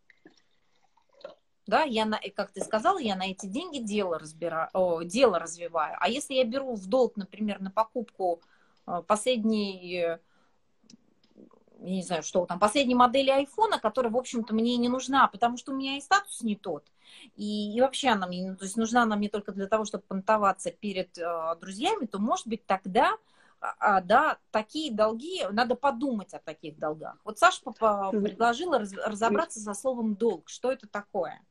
Да, я, на, как ты сказала, я на эти деньги дело, разбираю, о, дело развиваю. А если я беру в долг, например, на покупку а, последней я не знаю, что там, последней модели айфона, которая, в общем-то, мне не нужна, потому что у меня и статус не тот. И, и вообще она мне, то есть нужна она мне только для того, чтобы понтоваться перед э, друзьями, то, может быть, тогда а, а да, такие долги, надо подумать о таких долгах. Вот Саша предложила раз, разобраться со словом долг. Что это такое?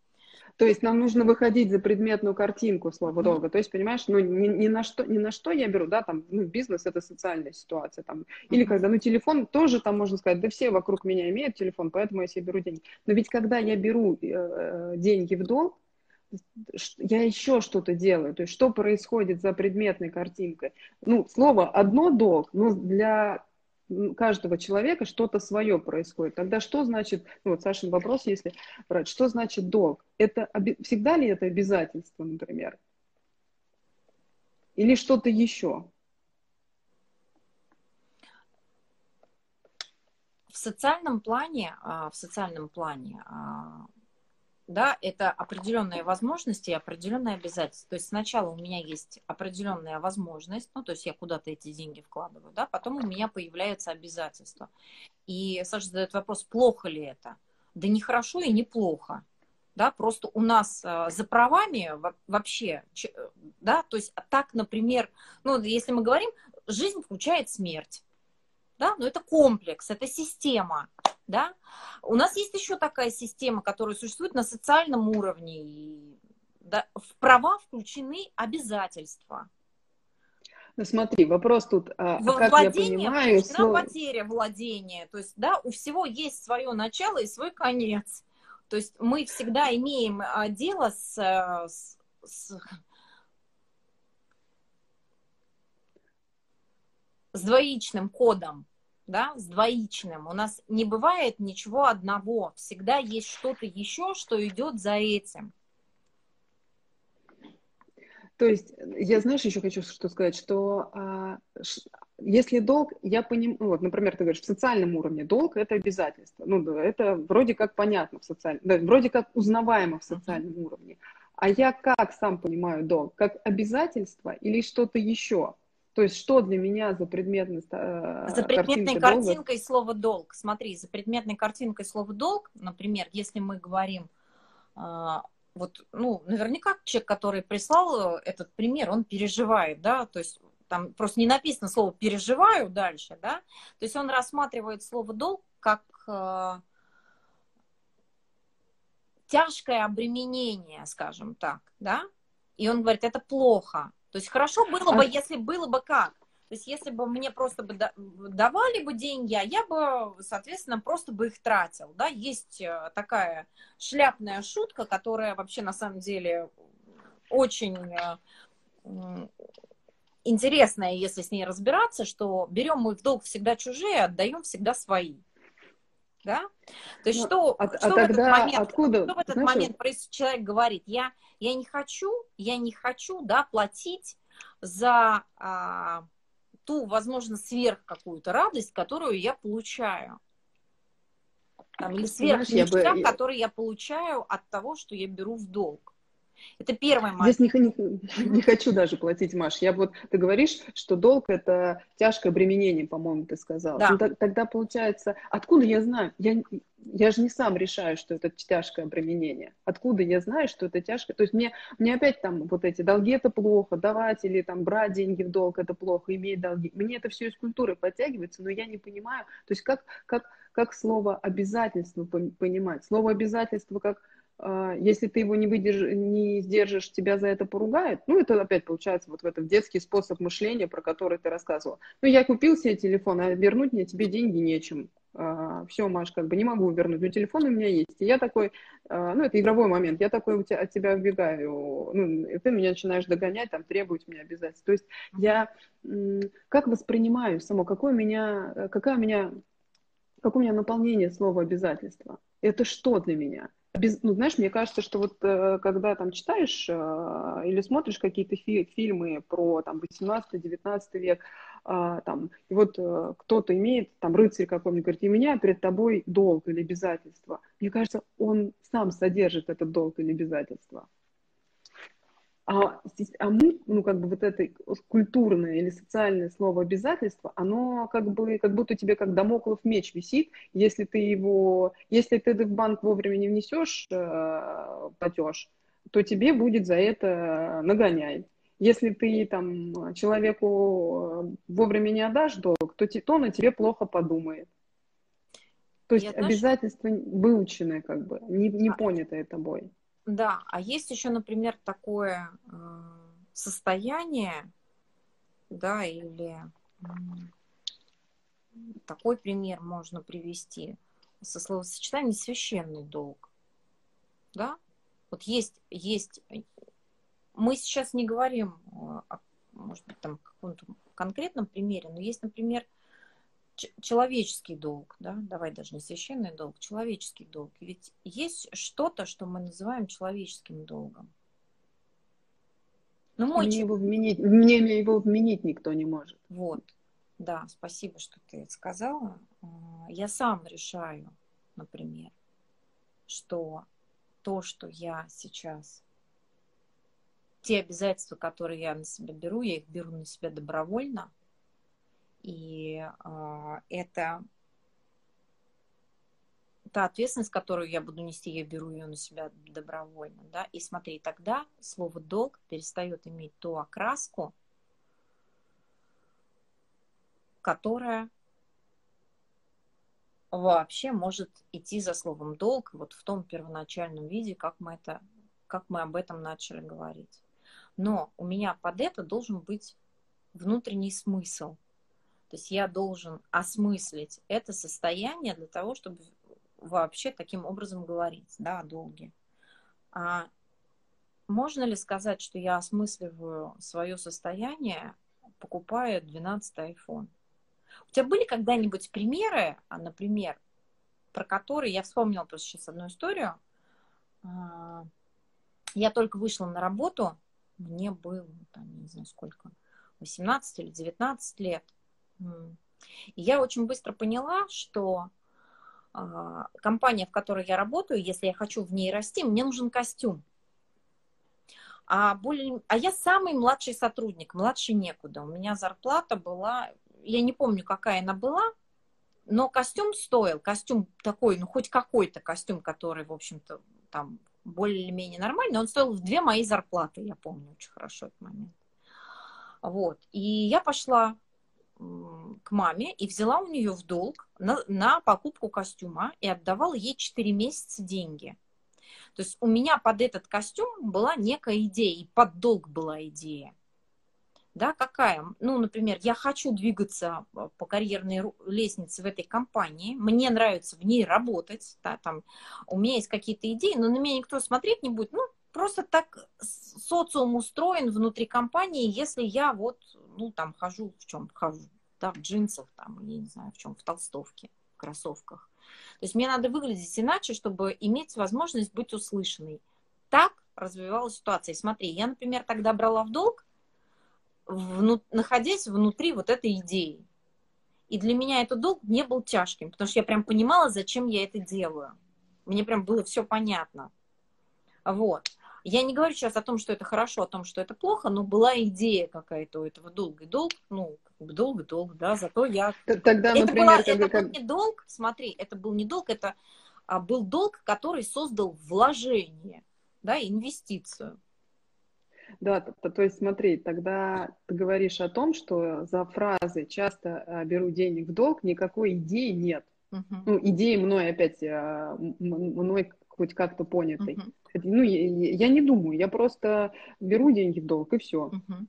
То есть нам нужно выходить за предметную картинку слова долга. То есть, понимаешь, ну ни, ни, на что, ни на что я беру, да, там, ну, бизнес это социальная ситуация, там, или когда, ну, телефон тоже там можно сказать, да все вокруг меня имеют телефон, поэтому я себе беру деньги. Но ведь когда я беру э, э деньги в долг, я еще что-то делаю. То есть что происходит за предметной картинкой? Ну, слово одно долг, но для каждого человека что-то свое происходит. Тогда что значит, ну вот Сашин вопрос, если брать, что значит долг? Это всегда ли это обязательство, например? Или что-то еще? В социальном плане, а, в социальном плане а, да, это определенные возможности и определенные обязательства. То есть сначала у меня есть определенная возможность, ну, то есть я куда-то эти деньги вкладываю, да, потом у меня появляются обязательства. И Саша задает вопрос, плохо ли это? Да не хорошо и не плохо. Да, просто у нас э, за правами вообще, да, то есть так, например, ну, если мы говорим, жизнь включает смерть, да, но это комплекс, это система, да. У нас есть еще такая система, которая существует на социальном уровне, и да, в права включены обязательства. Ну смотри, вопрос тут, а, Во как я понимаю... Слово... потеря владения, то есть, да, у всего есть свое начало и свой конец. То есть мы всегда имеем а, дело с, с, с, двоичным кодом, да, с двоичным. У нас не бывает ничего одного. Всегда есть что-то еще, что идет за этим. То есть, я, знаешь, еще хочу что сказать, что а, ш, если долг, я понимаю, ну, вот, например, ты говоришь, в социальном уровне долг – это обязательство. Ну, это вроде как понятно в социальном, да, вроде как узнаваемо в социальном уровне. А я как сам понимаю долг? Как обязательство или что-то еще? То есть что для меня за предметность э, За предметной картинкой долга? слово «долг». Смотри, за предметной картинкой слово «долг», например, если мы говорим э, вот, ну, наверняка человек, который прислал этот пример, он переживает, да, то есть там просто не написано слово «переживаю» дальше, да, то есть он рассматривает слово «долг» как э, тяжкое обременение, скажем так, да, и он говорит, это плохо. То есть хорошо было бы, если было бы как. То есть если бы мне просто бы давали бы деньги, а я бы, соответственно, просто бы их тратил. Да? Есть э, такая шляпная шутка, которая вообще на самом деле очень э, интересная, если с ней разбираться, что берем мы в долг всегда чужие, отдаем всегда свои. Да? То есть ну, что, а, что, а в этот момент, откуда? что в этот Знаешь, момент человек говорит? Я, я не хочу, я не хочу да, платить за а, ту, возможно, сверх какую-то радость, которую я получаю. Там, или сверх Знаешь, я бы... который я получаю от того, что я беру в долг. Это первое момент. Здесь не, не, не хочу даже платить, Маш. Я вот, ты говоришь, что долг – это тяжкое обременение, по-моему, ты сказала. Да. Ну, тогда получается, откуда я знаю? Я, я же не сам решаю, что это тяжкое обременение. Откуда я знаю, что это тяжкое? То есть мне, мне опять там вот эти долги – это плохо, давать или там брать деньги в долг – это плохо, иметь долги. Мне это все из культуры подтягивается, но я не понимаю. То есть как, как, как слово «обязательство» понимать? Слово «обязательство» как – если ты его не, выдерж... не сдержишь, тебя за это поругают. Ну, это опять получается вот в этом детский способ мышления, про который ты рассказывала. Ну, я купил себе телефон, а вернуть мне тебе деньги нечем. А, все, Маш, как бы не могу вернуть, но телефон у меня есть. И я такой, а, ну, это игровой момент, я такой от тебя убегаю, ну, и ты меня начинаешь догонять, там, требовать мне обязательств. То есть я как воспринимаю само, какое у меня, какая у меня, какое у меня наполнение слова обязательства? Это что для меня? Без, ну, знаешь, мне кажется, что вот э, когда там читаешь э, или смотришь какие-то фи фильмы про там 18-19 век, э, там, и вот кто-то имеет, там, рыцарь какой-нибудь, говорит, и меня перед тобой долг или обязательство. Мне кажется, он сам содержит этот долг или обязательство. А, а мы, ну, как бы вот это культурное или социальное слово обязательство, оно как бы, как будто тебе как домоклов меч висит, если ты его, если ты в банк вовремя не внесешь э, платеж, то тебе будет за это нагоняй. Если ты там человеку вовремя не отдашь долг, то, то он о тебе плохо подумает. То есть Я обязательство даже... выученное, как бы, не, не понятое тобой. Да, а есть еще, например, такое э, состояние, да, или такой пример можно привести со словосочетанием священный долг. Да? Вот есть, есть, мы сейчас не говорим о, может быть, там каком-то конкретном примере, но есть, например, человеческий долг, да, давай даже не священный долг, человеческий долг. Ведь есть что-то, что мы называем человеческим долгом. Ну, мой мне, его вменить, мне его вменить никто не может. Вот, да, спасибо, что ты это сказала. А, я сам решаю, например, что то, что я сейчас, те обязательства, которые я на себя беру, я их беру на себя добровольно – и э, это та ответственность, которую я буду нести, я беру ее на себя добровольно, да, и смотри, тогда слово долг перестает иметь ту окраску, которая вообще может идти за словом долг вот в том первоначальном виде, как мы это, как мы об этом начали говорить. Но у меня под это должен быть внутренний смысл. То есть я должен осмыслить это состояние для того, чтобы вообще таким образом говорить, да, о долге. А можно ли сказать, что я осмысливаю свое состояние, покупая 12 iPhone? У тебя были когда-нибудь примеры, а, например, про которые я вспомнила просто сейчас одну историю. А, я только вышла на работу, мне было, там, не знаю сколько, 18 или 19 лет. И я очень быстро поняла, что а, компания, в которой я работаю, если я хочу в ней расти, мне нужен костюм. А, более, а я самый младший сотрудник, младше некуда. У меня зарплата была, я не помню, какая она была, но костюм стоил, костюм такой, ну хоть какой-то костюм, который, в общем-то, там более-менее нормальный, он стоил в две мои зарплаты, я помню очень хорошо этот момент. Вот. И я пошла к маме и взяла у нее в долг на, на покупку костюма и отдавала ей 4 месяца деньги. То есть у меня под этот костюм была некая идея, и под долг была идея. Да, какая? Ну, например, я хочу двигаться а, по карьерной лестнице в этой компании, мне нравится в ней работать, да, там, у меня есть какие-то идеи, но на меня никто смотреть не будет, ну, просто так социум устроен внутри компании, если я вот, ну, там, хожу в чем хожу, да, в джинсах, там, я не знаю, в чем, в толстовке, в кроссовках. То есть мне надо выглядеть иначе, чтобы иметь возможность быть услышанной. Так развивалась ситуация. Смотри, я, например, тогда брала в долг, вну, находясь внутри вот этой идеи. И для меня этот долг не был тяжким, потому что я прям понимала, зачем я это делаю. Мне прям было все понятно. Вот. Я не говорю сейчас о том, что это хорошо, о том, что это плохо, но была идея какая-то у этого долга. И долг, ну, долг, долг, да, зато я... Тогда, это например, была, это как... был не долг, смотри, это был не долг, это а, был долг, который создал вложение, да, инвестицию. Да, то, то есть смотри, тогда ты говоришь о том, что за фразой часто а, беру денег в долг, никакой идеи нет. Uh-huh. Ну, идеи мной опять, а, мной хоть как-то понятой. Uh-huh. Ну, я, я не думаю, я просто беру деньги в долг и все. Uh-huh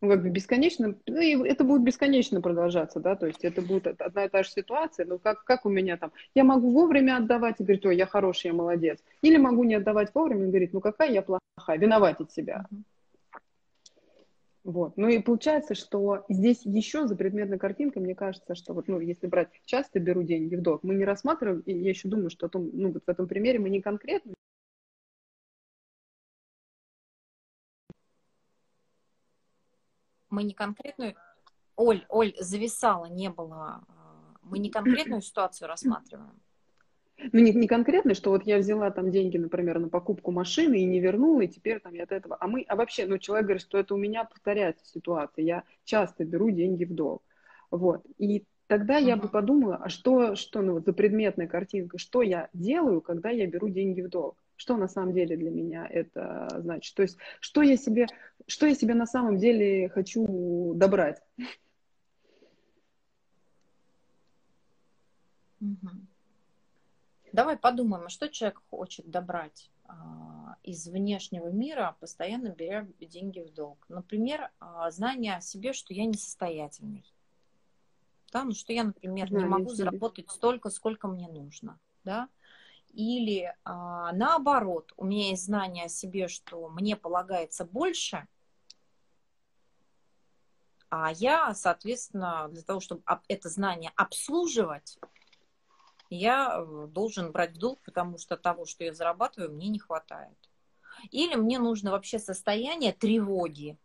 ну, как бы бесконечно, ну, и это будет бесконечно продолжаться, да, то есть это будет одна и та же ситуация, ну, как, как у меня там, я могу вовремя отдавать и говорить, ой, я хороший, я молодец, или могу не отдавать вовремя и говорить, ну, какая я плохая, виноватить себя. Вот. Ну и получается, что здесь еще за предметной картинкой, мне кажется, что вот, ну, если брать, часто беру деньги в долг, мы не рассматриваем, и я еще думаю, что о том, ну, вот в этом примере мы не конкретно мы не конкретную... Оль, Оль, зависала, не было... А, мы не конкретную ситуацию рассматриваем. Ну, не, не конкретно, что вот я взяла там деньги, например, на покупку машины и не вернула, и теперь там я от этого... А мы... А вообще, ну, человек говорит, что это у меня повторяется ситуация. Я часто беру деньги в долг. Вот. И тогда uh-huh. я бы подумала, а что, что ну, вот за предметная картинка, что я делаю, когда я беру деньги в долг? Что на самом деле для меня это значит? То есть, что я себе, что я себе на самом деле хочу добрать? Угу. Давай подумаем, а что человек хочет добрать а, из внешнего мира, постоянно беря деньги в долг. Например, а, знание о себе, что я несостоятельный. Да, ну что я, например, не могу заработать столько, сколько мне нужно. Да? Или а, наоборот, у меня есть знание о себе, что мне полагается больше, а я, соответственно, для того, чтобы это знание обслуживать, я э, должен брать в долг, потому что того, что я зарабатываю, мне не хватает. Или мне нужно вообще состояние тревоги.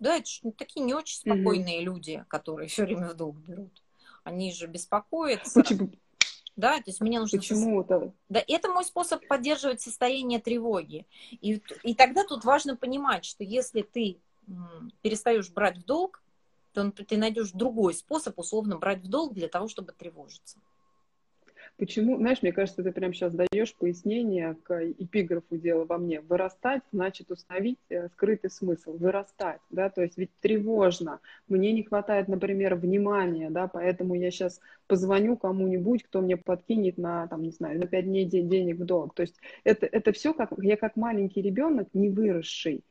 Да, это же такие не очень спокойные mm-hmm. люди, которые все время в долг берут. Они же беспокоятся. Почему? Да, то есть мне нужно... Почему это? Да, это мой способ поддерживать состояние тревоги. И, и тогда тут важно понимать, что если ты перестаешь брать в долг, то ты найдешь другой способ условно брать в долг для того, чтобы тревожиться. Почему, знаешь, мне кажется, ты прямо сейчас даешь пояснение к эпиграфу дела во мне. Вырастать значит установить э, скрытый смысл. Вырастать, да, то есть ведь тревожно. Мне не хватает, например, внимания, да, поэтому я сейчас позвоню кому-нибудь, кто мне подкинет на, там, не знаю, на пять дней денег в долг. То есть это, это все как, я как маленький ребенок, не выросший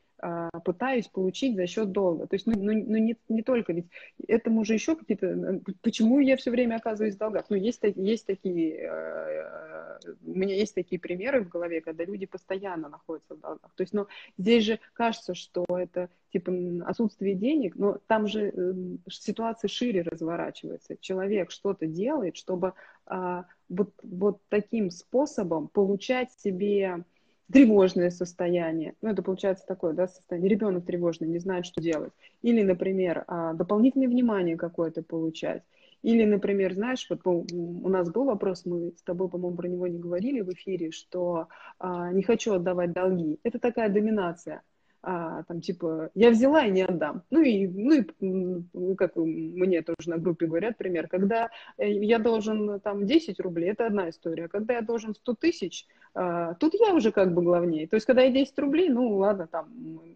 пытаюсь получить за счет долга. То есть, ну, ну, ну не, не только, ведь этому же еще какие-то... Почему я все время оказываюсь в долгах? Ну, есть, есть такие... Э, у меня есть такие примеры в голове, когда люди постоянно находятся в долгах. То есть, ну, здесь же кажется, что это типа отсутствие денег, но там же э, ситуация шире разворачивается. Человек что-то делает, чтобы а, вот, вот таким способом получать себе тревожное состояние. Ну, это получается такое, да, состояние. Ребенок тревожный, не знает, что делать. Или, например, а, дополнительное внимание какое-то получать. Или, например, знаешь, вот у нас был вопрос, мы с тобой, по-моему, про него не говорили в эфире, что а, не хочу отдавать долги. Это такая доминация а, там, типа, я взяла и не отдам. Ну и, ну и, как мне тоже на группе говорят, пример, когда э, я должен там 10 рублей, это одна история, когда я должен 100 тысяч, а, тут я уже как бы главнее. То есть, когда я 10 рублей, ну ладно, там,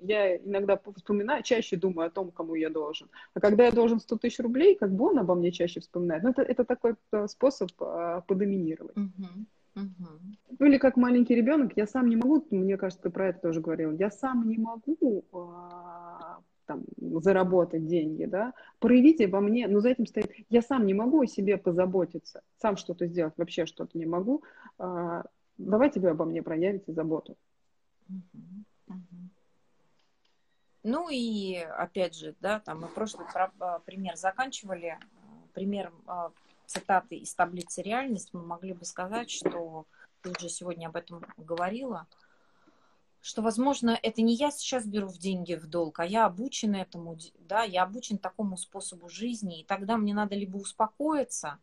я иногда вспоминаю, чаще думаю о том, кому я должен. А когда я должен 100 тысяч рублей, как бы он обо мне чаще вспоминает. Ну, это, это такой э, способ а, подоминировать. Uh-huh. Ну или как маленький ребенок, я сам не могу, мне кажется, ты про это тоже говорил, я сам не могу а, там, заработать деньги, да, проявите во мне, но за этим стоит, я сам не могу о себе позаботиться, сам что-то сделать, вообще что-то не могу, а, давайте вы обо мне проявите заботу. Ну и опять же, да, там мы прошлый а, пример заканчивали, пример цитаты из таблицы реальность, мы могли бы сказать, что ты уже сегодня об этом говорила, что, возможно, это не я сейчас беру в деньги в долг, а я обучен этому, да, я обучен такому способу жизни, и тогда мне надо либо успокоиться,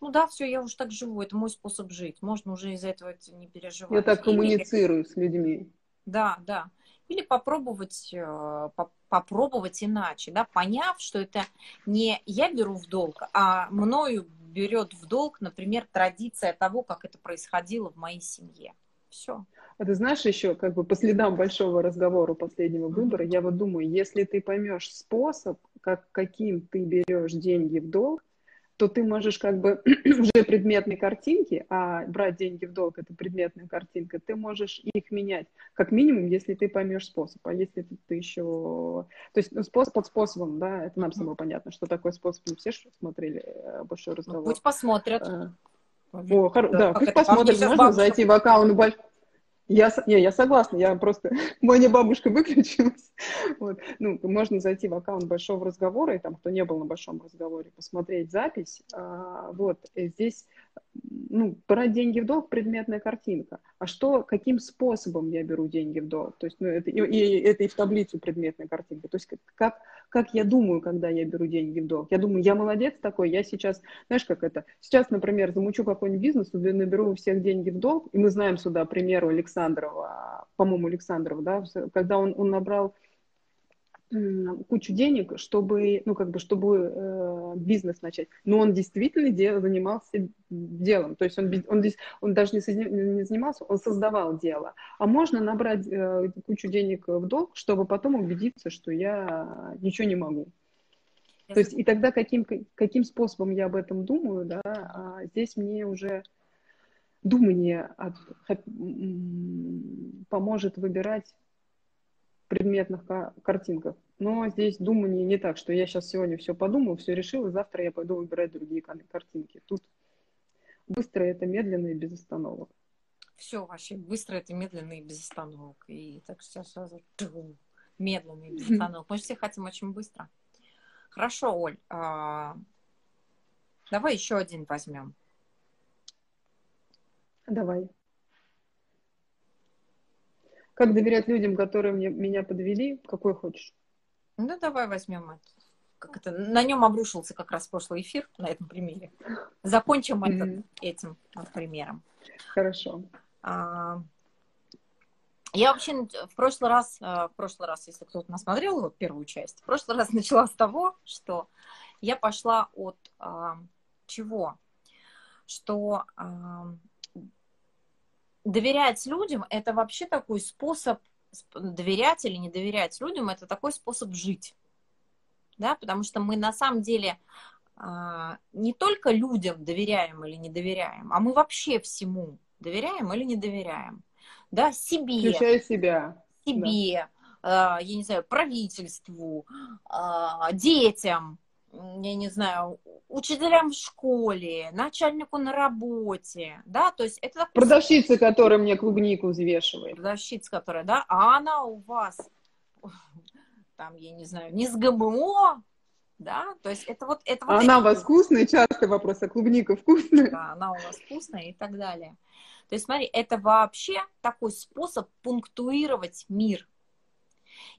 ну да, все, я уже так живу, это мой способ жить, можно уже из-за этого не переживать. Я так коммуницирую Или... с людьми. Да, да. Или попробовать, э, попробовать иначе, да, поняв, что это не я беру в долг, а мною берет в долг, например, традиция того, как это происходило в моей семье. Все. А ты знаешь еще, как бы по следам большого разговора последнего выбора, я вот думаю, если ты поймешь способ, как, каким ты берешь деньги в долг, то ты можешь как бы уже предметные картинки, а брать деньги в долг это предметная картинка, ты можешь их менять, как минимум, если ты поймешь способ. А если ты, ты еще... То есть ну, способ под способом, да, это нам самое понятно, что такое способ. Мы все смотрели э, большой ну, разговор. Ну, пусть посмотрят. Э, о, хор... да, да пусть посмотрят. Можно зайти в аккаунт я, не, я согласна, я просто... Моя бабушка выключилась. Вот. Ну, можно зайти в аккаунт Большого разговора, и там, кто не был на Большом разговоре, посмотреть запись. А, вот, здесь, ну, брать деньги в долг – предметная картинка. А что, каким способом я беру деньги в долг? То есть, ну, это, и, и, это и в таблицу предметная картинка. То есть, как, как я думаю, когда я беру деньги в долг? Я думаю, я молодец такой, я сейчас, знаешь, как это? Сейчас, например, замучу какой-нибудь бизнес, наберу у всех деньги в долг, и мы знаем сюда, примеру, Александрова, по-моему, Александрова, да, когда он, он набрал кучу денег, чтобы, ну, как бы, чтобы э, бизнес начать. Но он действительно дел, занимался делом. То есть он, он, он даже не, не занимался, он создавал дело. А можно набрать э, кучу денег в долг, чтобы потом убедиться, что я ничего не могу. То есть и тогда каким, каким способом я об этом думаю, да, а здесь мне уже думание от, поможет выбирать предметных картинках. Но здесь думание не так, что я сейчас сегодня все подумал, все решил, и завтра я пойду выбирать другие картинки. Тут быстро это медленно и без остановок. Все вообще быстро это медленно и без остановок. И так сейчас сразу медленно и без остановок. Мы все хотим очень быстро. Хорошо, Оль, а... давай еще один возьмем. Давай. Как доверять людям, которые мне, меня подвели? Какой хочешь? Ну, давай возьмем это. Как это. На нем обрушился как раз прошлый эфир на этом примере. Закончим mm-hmm. это этим вот, примером. Хорошо. А, я вообще в прошлый раз, а, в прошлый раз, если кто-то насмотрел вот первую часть, в прошлый раз начала с того, что я пошла от а, чего? что э, доверять людям это вообще такой способ доверять или не доверять людям, это такой способ жить. Да, потому что мы на самом деле а, не только людям доверяем или не доверяем, а мы вообще всему доверяем или не доверяем. Да, себе. Включая себя. Себе, да. я не знаю, правительству, а, детям, я не знаю, учителям в школе, начальнику на работе, да, то есть это... Продавщица, которая мне клубнику взвешивает. Продавщица, которая, да, а она у вас, там, я не знаю, не с ГМО, да, то есть это вот... Это вот она эти... у вас вкусная? Частый вопрос, а клубника вкусная? Да, она у вас вкусная и так далее. То есть смотри, это вообще такой способ пунктуировать мир.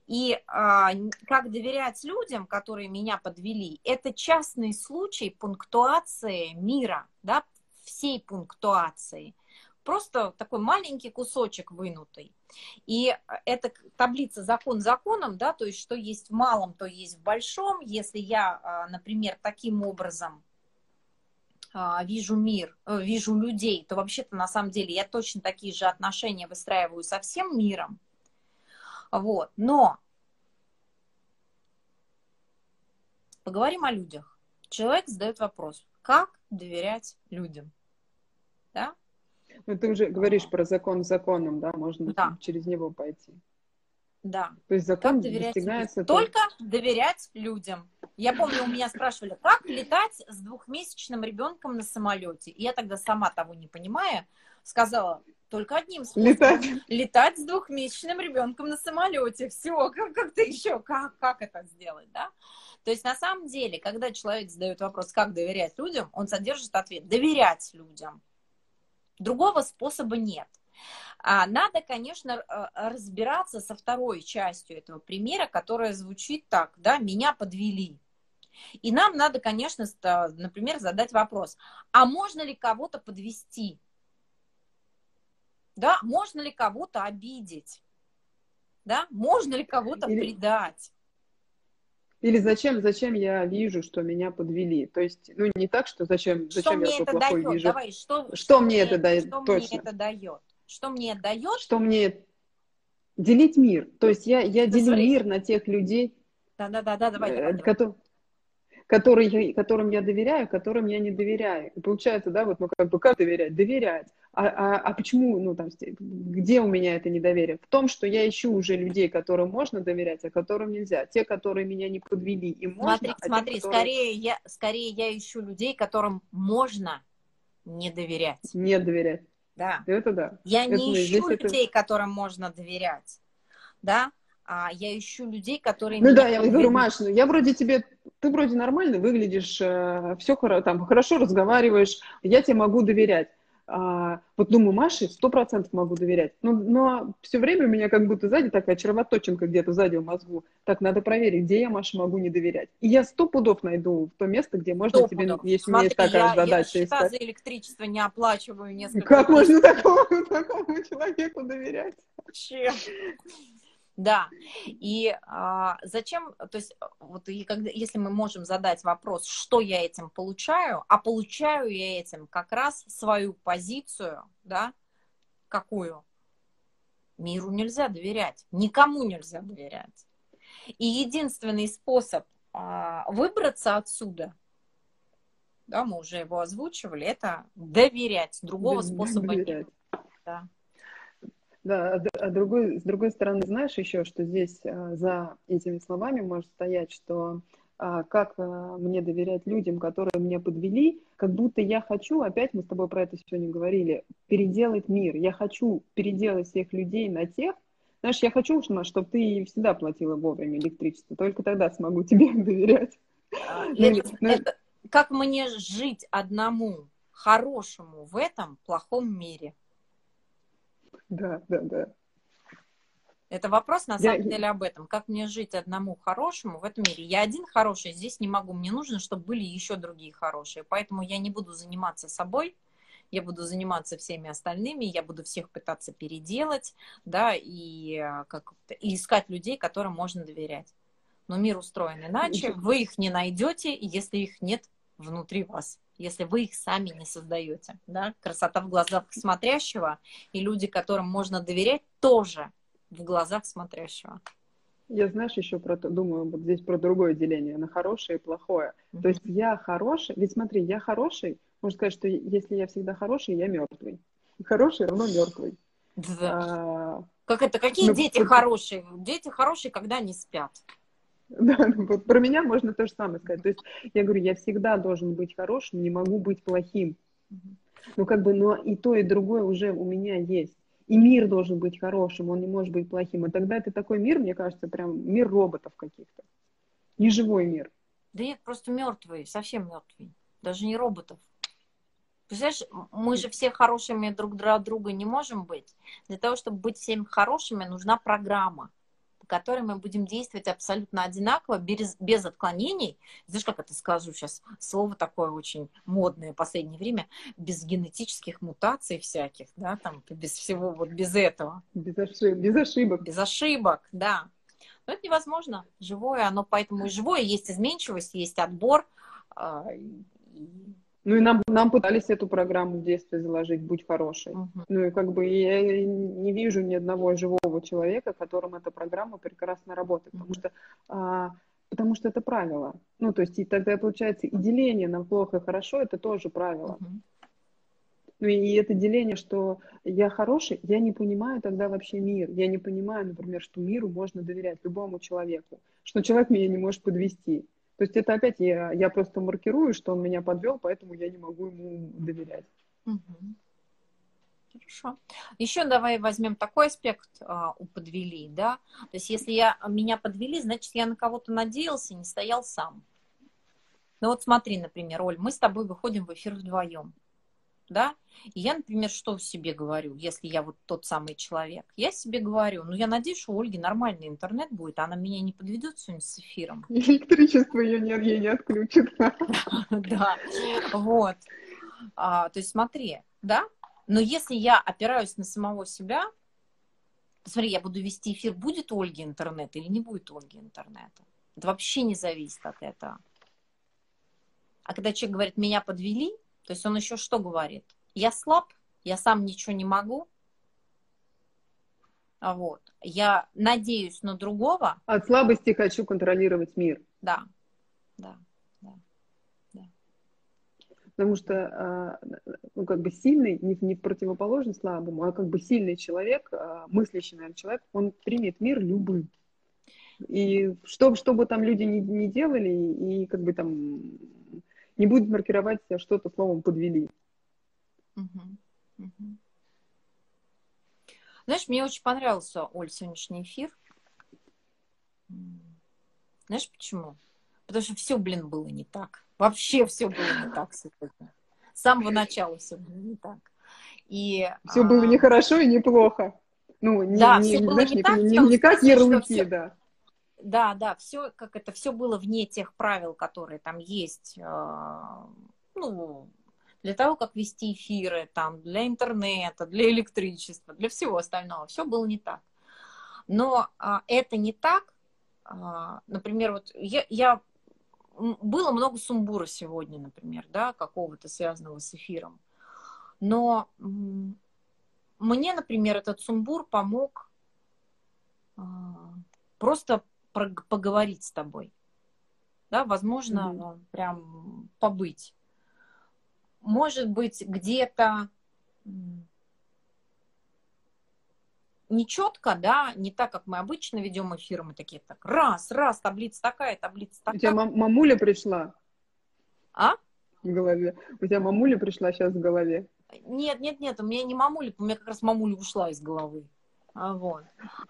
И а, как доверять людям, которые меня подвели, это частный случай пунктуации мира, да, всей пунктуации. Просто такой маленький кусочек вынутый. И эта таблица закон законом, да, то есть что есть в малом, то есть в большом. Если я, а, например, таким образом а, вижу мир, э, вижу людей, то вообще-то на самом деле я точно такие же отношения выстраиваю со всем миром. Вот. Но поговорим о людях. Человек задает вопрос, как доверять людям? Да? Ну, ты уже говоришь про закон законом, да, можно да. через него пойти. Да. То есть закон достигается... Только доверять людям. Я помню, у меня спрашивали, как летать с двухмесячным ребенком на самолете. И я тогда сама того не понимая, сказала, только одним способом. Летать. Летать с двухмесячным ребенком на самолете. Все, как, как-то еще, как, как это сделать, да? То есть на самом деле, когда человек задает вопрос, как доверять людям, он содержит ответ доверять людям. Другого способа нет. А надо, конечно, разбираться со второй частью этого примера, которая звучит так, да, меня подвели. И нам надо, конечно, например, задать вопрос, а можно ли кого-то подвести? Да, можно ли кого-то обидеть? Да, можно ли кого-то Или... предать? Или зачем, зачем я вижу, что меня подвели? То есть, ну, не так, что зачем, что зачем мне я это плохой дает? вижу. Давай, что, что, что мне это дает? Что Точно. мне это дает? Что мне это дает? Что мне делить мир. То есть я, я делю смотри. мир на тех людей, да, да, да, да, давай, э, давай, которые, которые, которым я доверяю, которым я не доверяю. И получается, да, вот, ну, как бы, как доверять? Доверять. А, а, а почему, ну, там, где у меня это недоверие? В том, что я ищу уже людей, которым можно доверять, а которым нельзя. Те, которые меня не подвели, и можно. Смотри, а смотри, те, которые... скорее, я, скорее я ищу людей, которым можно не доверять. Не доверять. Да. Это да. Я это, не ищу людей, это... которым можно доверять. Да, а я ищу людей, которые... Ну да, я говорю, Маш, ну я вроде тебе, ты вроде нормально выглядишь, э, все там, хорошо разговариваешь, я тебе могу доверять. А, вот думаю, Маше сто процентов могу доверять. Но, но все время у меня как будто сзади такая червоточинка где-то сзади в мозгу. Так, надо проверить, где я Маше могу не доверять. И я сто пудов найду в то место, где можно 100 тебе, пудов. если Смотри, у меня есть такая я, задача. Я счета за электричество не оплачиваю несколько Как можно такому, такому человеку доверять? Чем? Да. И а, зачем, то есть, вот и когда, если мы можем задать вопрос, что я этим получаю, а получаю я этим как раз свою позицию, да, какую? Миру нельзя доверять, никому нельзя доверять. И единственный способ а, выбраться отсюда, да, мы уже его озвучивали, это доверять. Другого способа доверять. нет. Да. Да, а, а другой, с другой стороны, знаешь еще, что здесь а, за этими словами может стоять, что а, как мне доверять людям, которые меня подвели, как будто я хочу, опять мы с тобой про это сегодня говорили, переделать мир. Я хочу переделать всех людей на тех, знаешь, я хочу, чтобы ты всегда платила вовремя электричество, только тогда смогу тебе доверять. Ну, это, ну, это, как мне жить одному хорошему в этом плохом мире? Да, да, да. Это вопрос на самом я... деле об этом. Как мне жить одному хорошему в этом мире? Я один хороший здесь не могу. Мне нужно, чтобы были еще другие хорошие. Поэтому я не буду заниматься собой. Я буду заниматься всеми остальными, я буду всех пытаться переделать, да, и, э, как и искать людей, которым можно доверять. Но мир устроен иначе, вы их не найдете, и если их нет, внутри вас, если вы их сами не создаете. Да? Красота в глазах смотрящего, и люди, которым можно доверять, тоже в глазах смотрящего. Я, знаешь, еще про то, думаю, вот здесь про другое деление, на хорошее и плохое. Mm-hmm. То есть я хороший, ведь смотри, я хороший, можно сказать, что если я всегда хороший, я мертвый. Хороший равно мертвый. Да. А, как это? Какие ну, дети хорошие? Дети хорошие, когда не спят. Да, ну вот про меня можно то же самое сказать. То есть я говорю, я всегда должен быть хорошим, не могу быть плохим. Ну как бы, но и то, и другое уже у меня есть. И мир должен быть хорошим, он не может быть плохим. И тогда это такой мир, мне кажется, прям мир роботов каких-то. Не живой мир. Да нет, просто мертвый, совсем мертвый. Даже не роботов. Представляешь, мы же все хорошими друг для друга не можем быть. Для того, чтобы быть всеми хорошими, нужна программа по которой мы будем действовать абсолютно одинаково, без, без отклонений. Знаешь, как это скажу сейчас? Слово такое очень модное в последнее время. Без генетических мутаций всяких, да, там, без всего, вот без этого. Без ошибок. Без ошибок, без ошибок да. Но это невозможно. Живое, оно поэтому и живое. Есть изменчивость, есть отбор. А, ну и нам, нам пытались эту программу в детстве заложить, будь хорошей. Uh-huh. Ну и как бы я не вижу ни одного живого человека, которым эта программа прекрасно работает, uh-huh. потому что а, потому что это правило. Ну то есть и тогда получается и деление на плохо и хорошо это тоже правило. Uh-huh. Ну и это деление, что я хороший, я не понимаю тогда вообще мир. Я не понимаю, например, что миру можно доверять любому человеку, что человек меня не может подвести. То есть это опять я, я просто маркирую, что он меня подвел, поэтому я не могу ему доверять. Угу. Хорошо. Еще давай возьмем такой аспект а, у подвели, да. То есть если я, меня подвели, значит, я на кого-то надеялся, не стоял сам. Ну вот смотри, например, Оль, мы с тобой выходим в эфир вдвоем да, и я, например, что себе говорю, если я вот тот самый человек? Я себе говорю, ну, я надеюсь, что у Ольги нормальный интернет будет, она меня не подведет сегодня с эфиром. Электричество ее не, ей не отключит. Да, вот. А, то есть смотри, да, но если я опираюсь на самого себя, смотри, я буду вести эфир, будет у Ольги интернет или не будет у Ольги интернета. Это вообще не зависит от этого. А когда человек говорит, меня подвели, то есть он еще что говорит? Я слаб, я сам ничего не могу. А вот. Я надеюсь на другого. От слабости хочу контролировать мир. Да, да, да. да. Потому что, а, ну, как бы сильный, не, не противоположный слабому, а как бы сильный человек, а, мыслящий, наверное, человек, он примет мир любым. И что, что бы там люди не, не делали, и как бы там не будет маркировать что-то словом подвели. Знаешь, мне очень понравился, Оль, сегодняшний эфир. Знаешь почему? Потому что все, блин, было не так. Вообще все было не так сегодня. С самого начала все было не так. И, все а... было не хорошо и не плохо. Ну, не, да, не, все было знаешь, не, так, не, не, не как ярлыки, все, да да, да, все, как это, все было вне тех правил, которые там есть, а, ну, для того, как вести эфиры, там, для интернета, для электричества, для всего остального. Все было не так. Но а, это не так. А, например, вот я, я было много сумбура сегодня, например, да, какого-то связанного с эфиром. Но мне, например, этот сумбур помог просто поговорить с тобой. Да, возможно, mm-hmm. прям побыть. Может быть, где-то нечетко, да, не так, как мы обычно ведем эфир, мы такие так, раз, раз, таблица такая, таблица такая. У тебя мамуля пришла? А? В голове. У тебя мамуля пришла сейчас в голове? Нет, нет, нет, у меня не мамуля, у меня как раз мамуля ушла из головы. А, вот.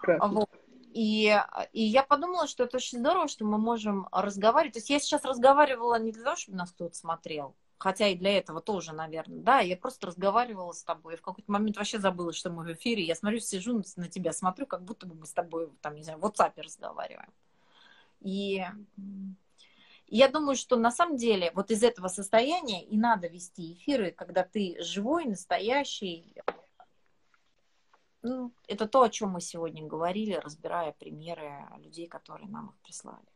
А, вот. И, и я подумала, что это очень здорово, что мы можем разговаривать. То есть я сейчас разговаривала не для того, чтобы нас кто-то смотрел, хотя и для этого тоже, наверное, да, я просто разговаривала с тобой. И в какой-то момент вообще забыла, что мы в эфире. Я смотрю, сижу на тебя, смотрю, как будто бы мы с тобой, там, не знаю, в WhatsApp разговариваем. И я думаю, что на самом деле вот из этого состояния и надо вести эфиры, когда ты живой, настоящий, ну, это то, о чем мы сегодня говорили, разбирая примеры людей, которые нам их прислали.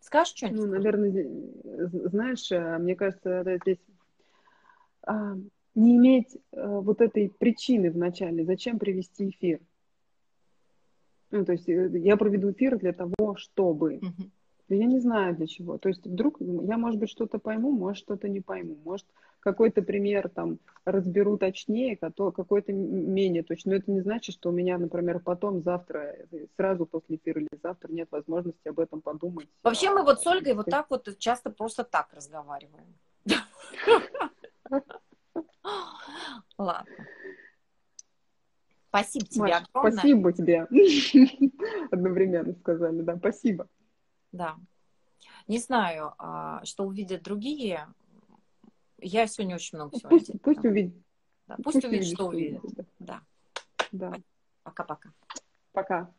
Скажешь что-нибудь? Ну, наверное, знаешь, э, мне кажется, да, здесь а, не иметь а, вот этой причины в начале, зачем привести эфир. Ну, то есть э, я проведу эфир для того, чтобы. Да я не знаю для чего. То есть вдруг я, может быть, что-то пойму, может, что-то не пойму. Может, какой-то пример там разберу точнее, какой-то менее точно. Но это не значит, что у меня, например, потом, завтра, э, сразу после эфира или завтра нет возможности об этом подумать. Вообще мы вот с Ольгой вот так вот часто просто так разговариваем. Ладно. Спасибо тебе Маш, огромное. спасибо тебе. Одновременно сказали, да, спасибо. Да. Не знаю, а, что увидят другие. Я сегодня очень много всего Пусть, видела. пусть увидит. Да, Пусть увидят, увидит, что увидит, Да. Да. Пока-пока. Пока.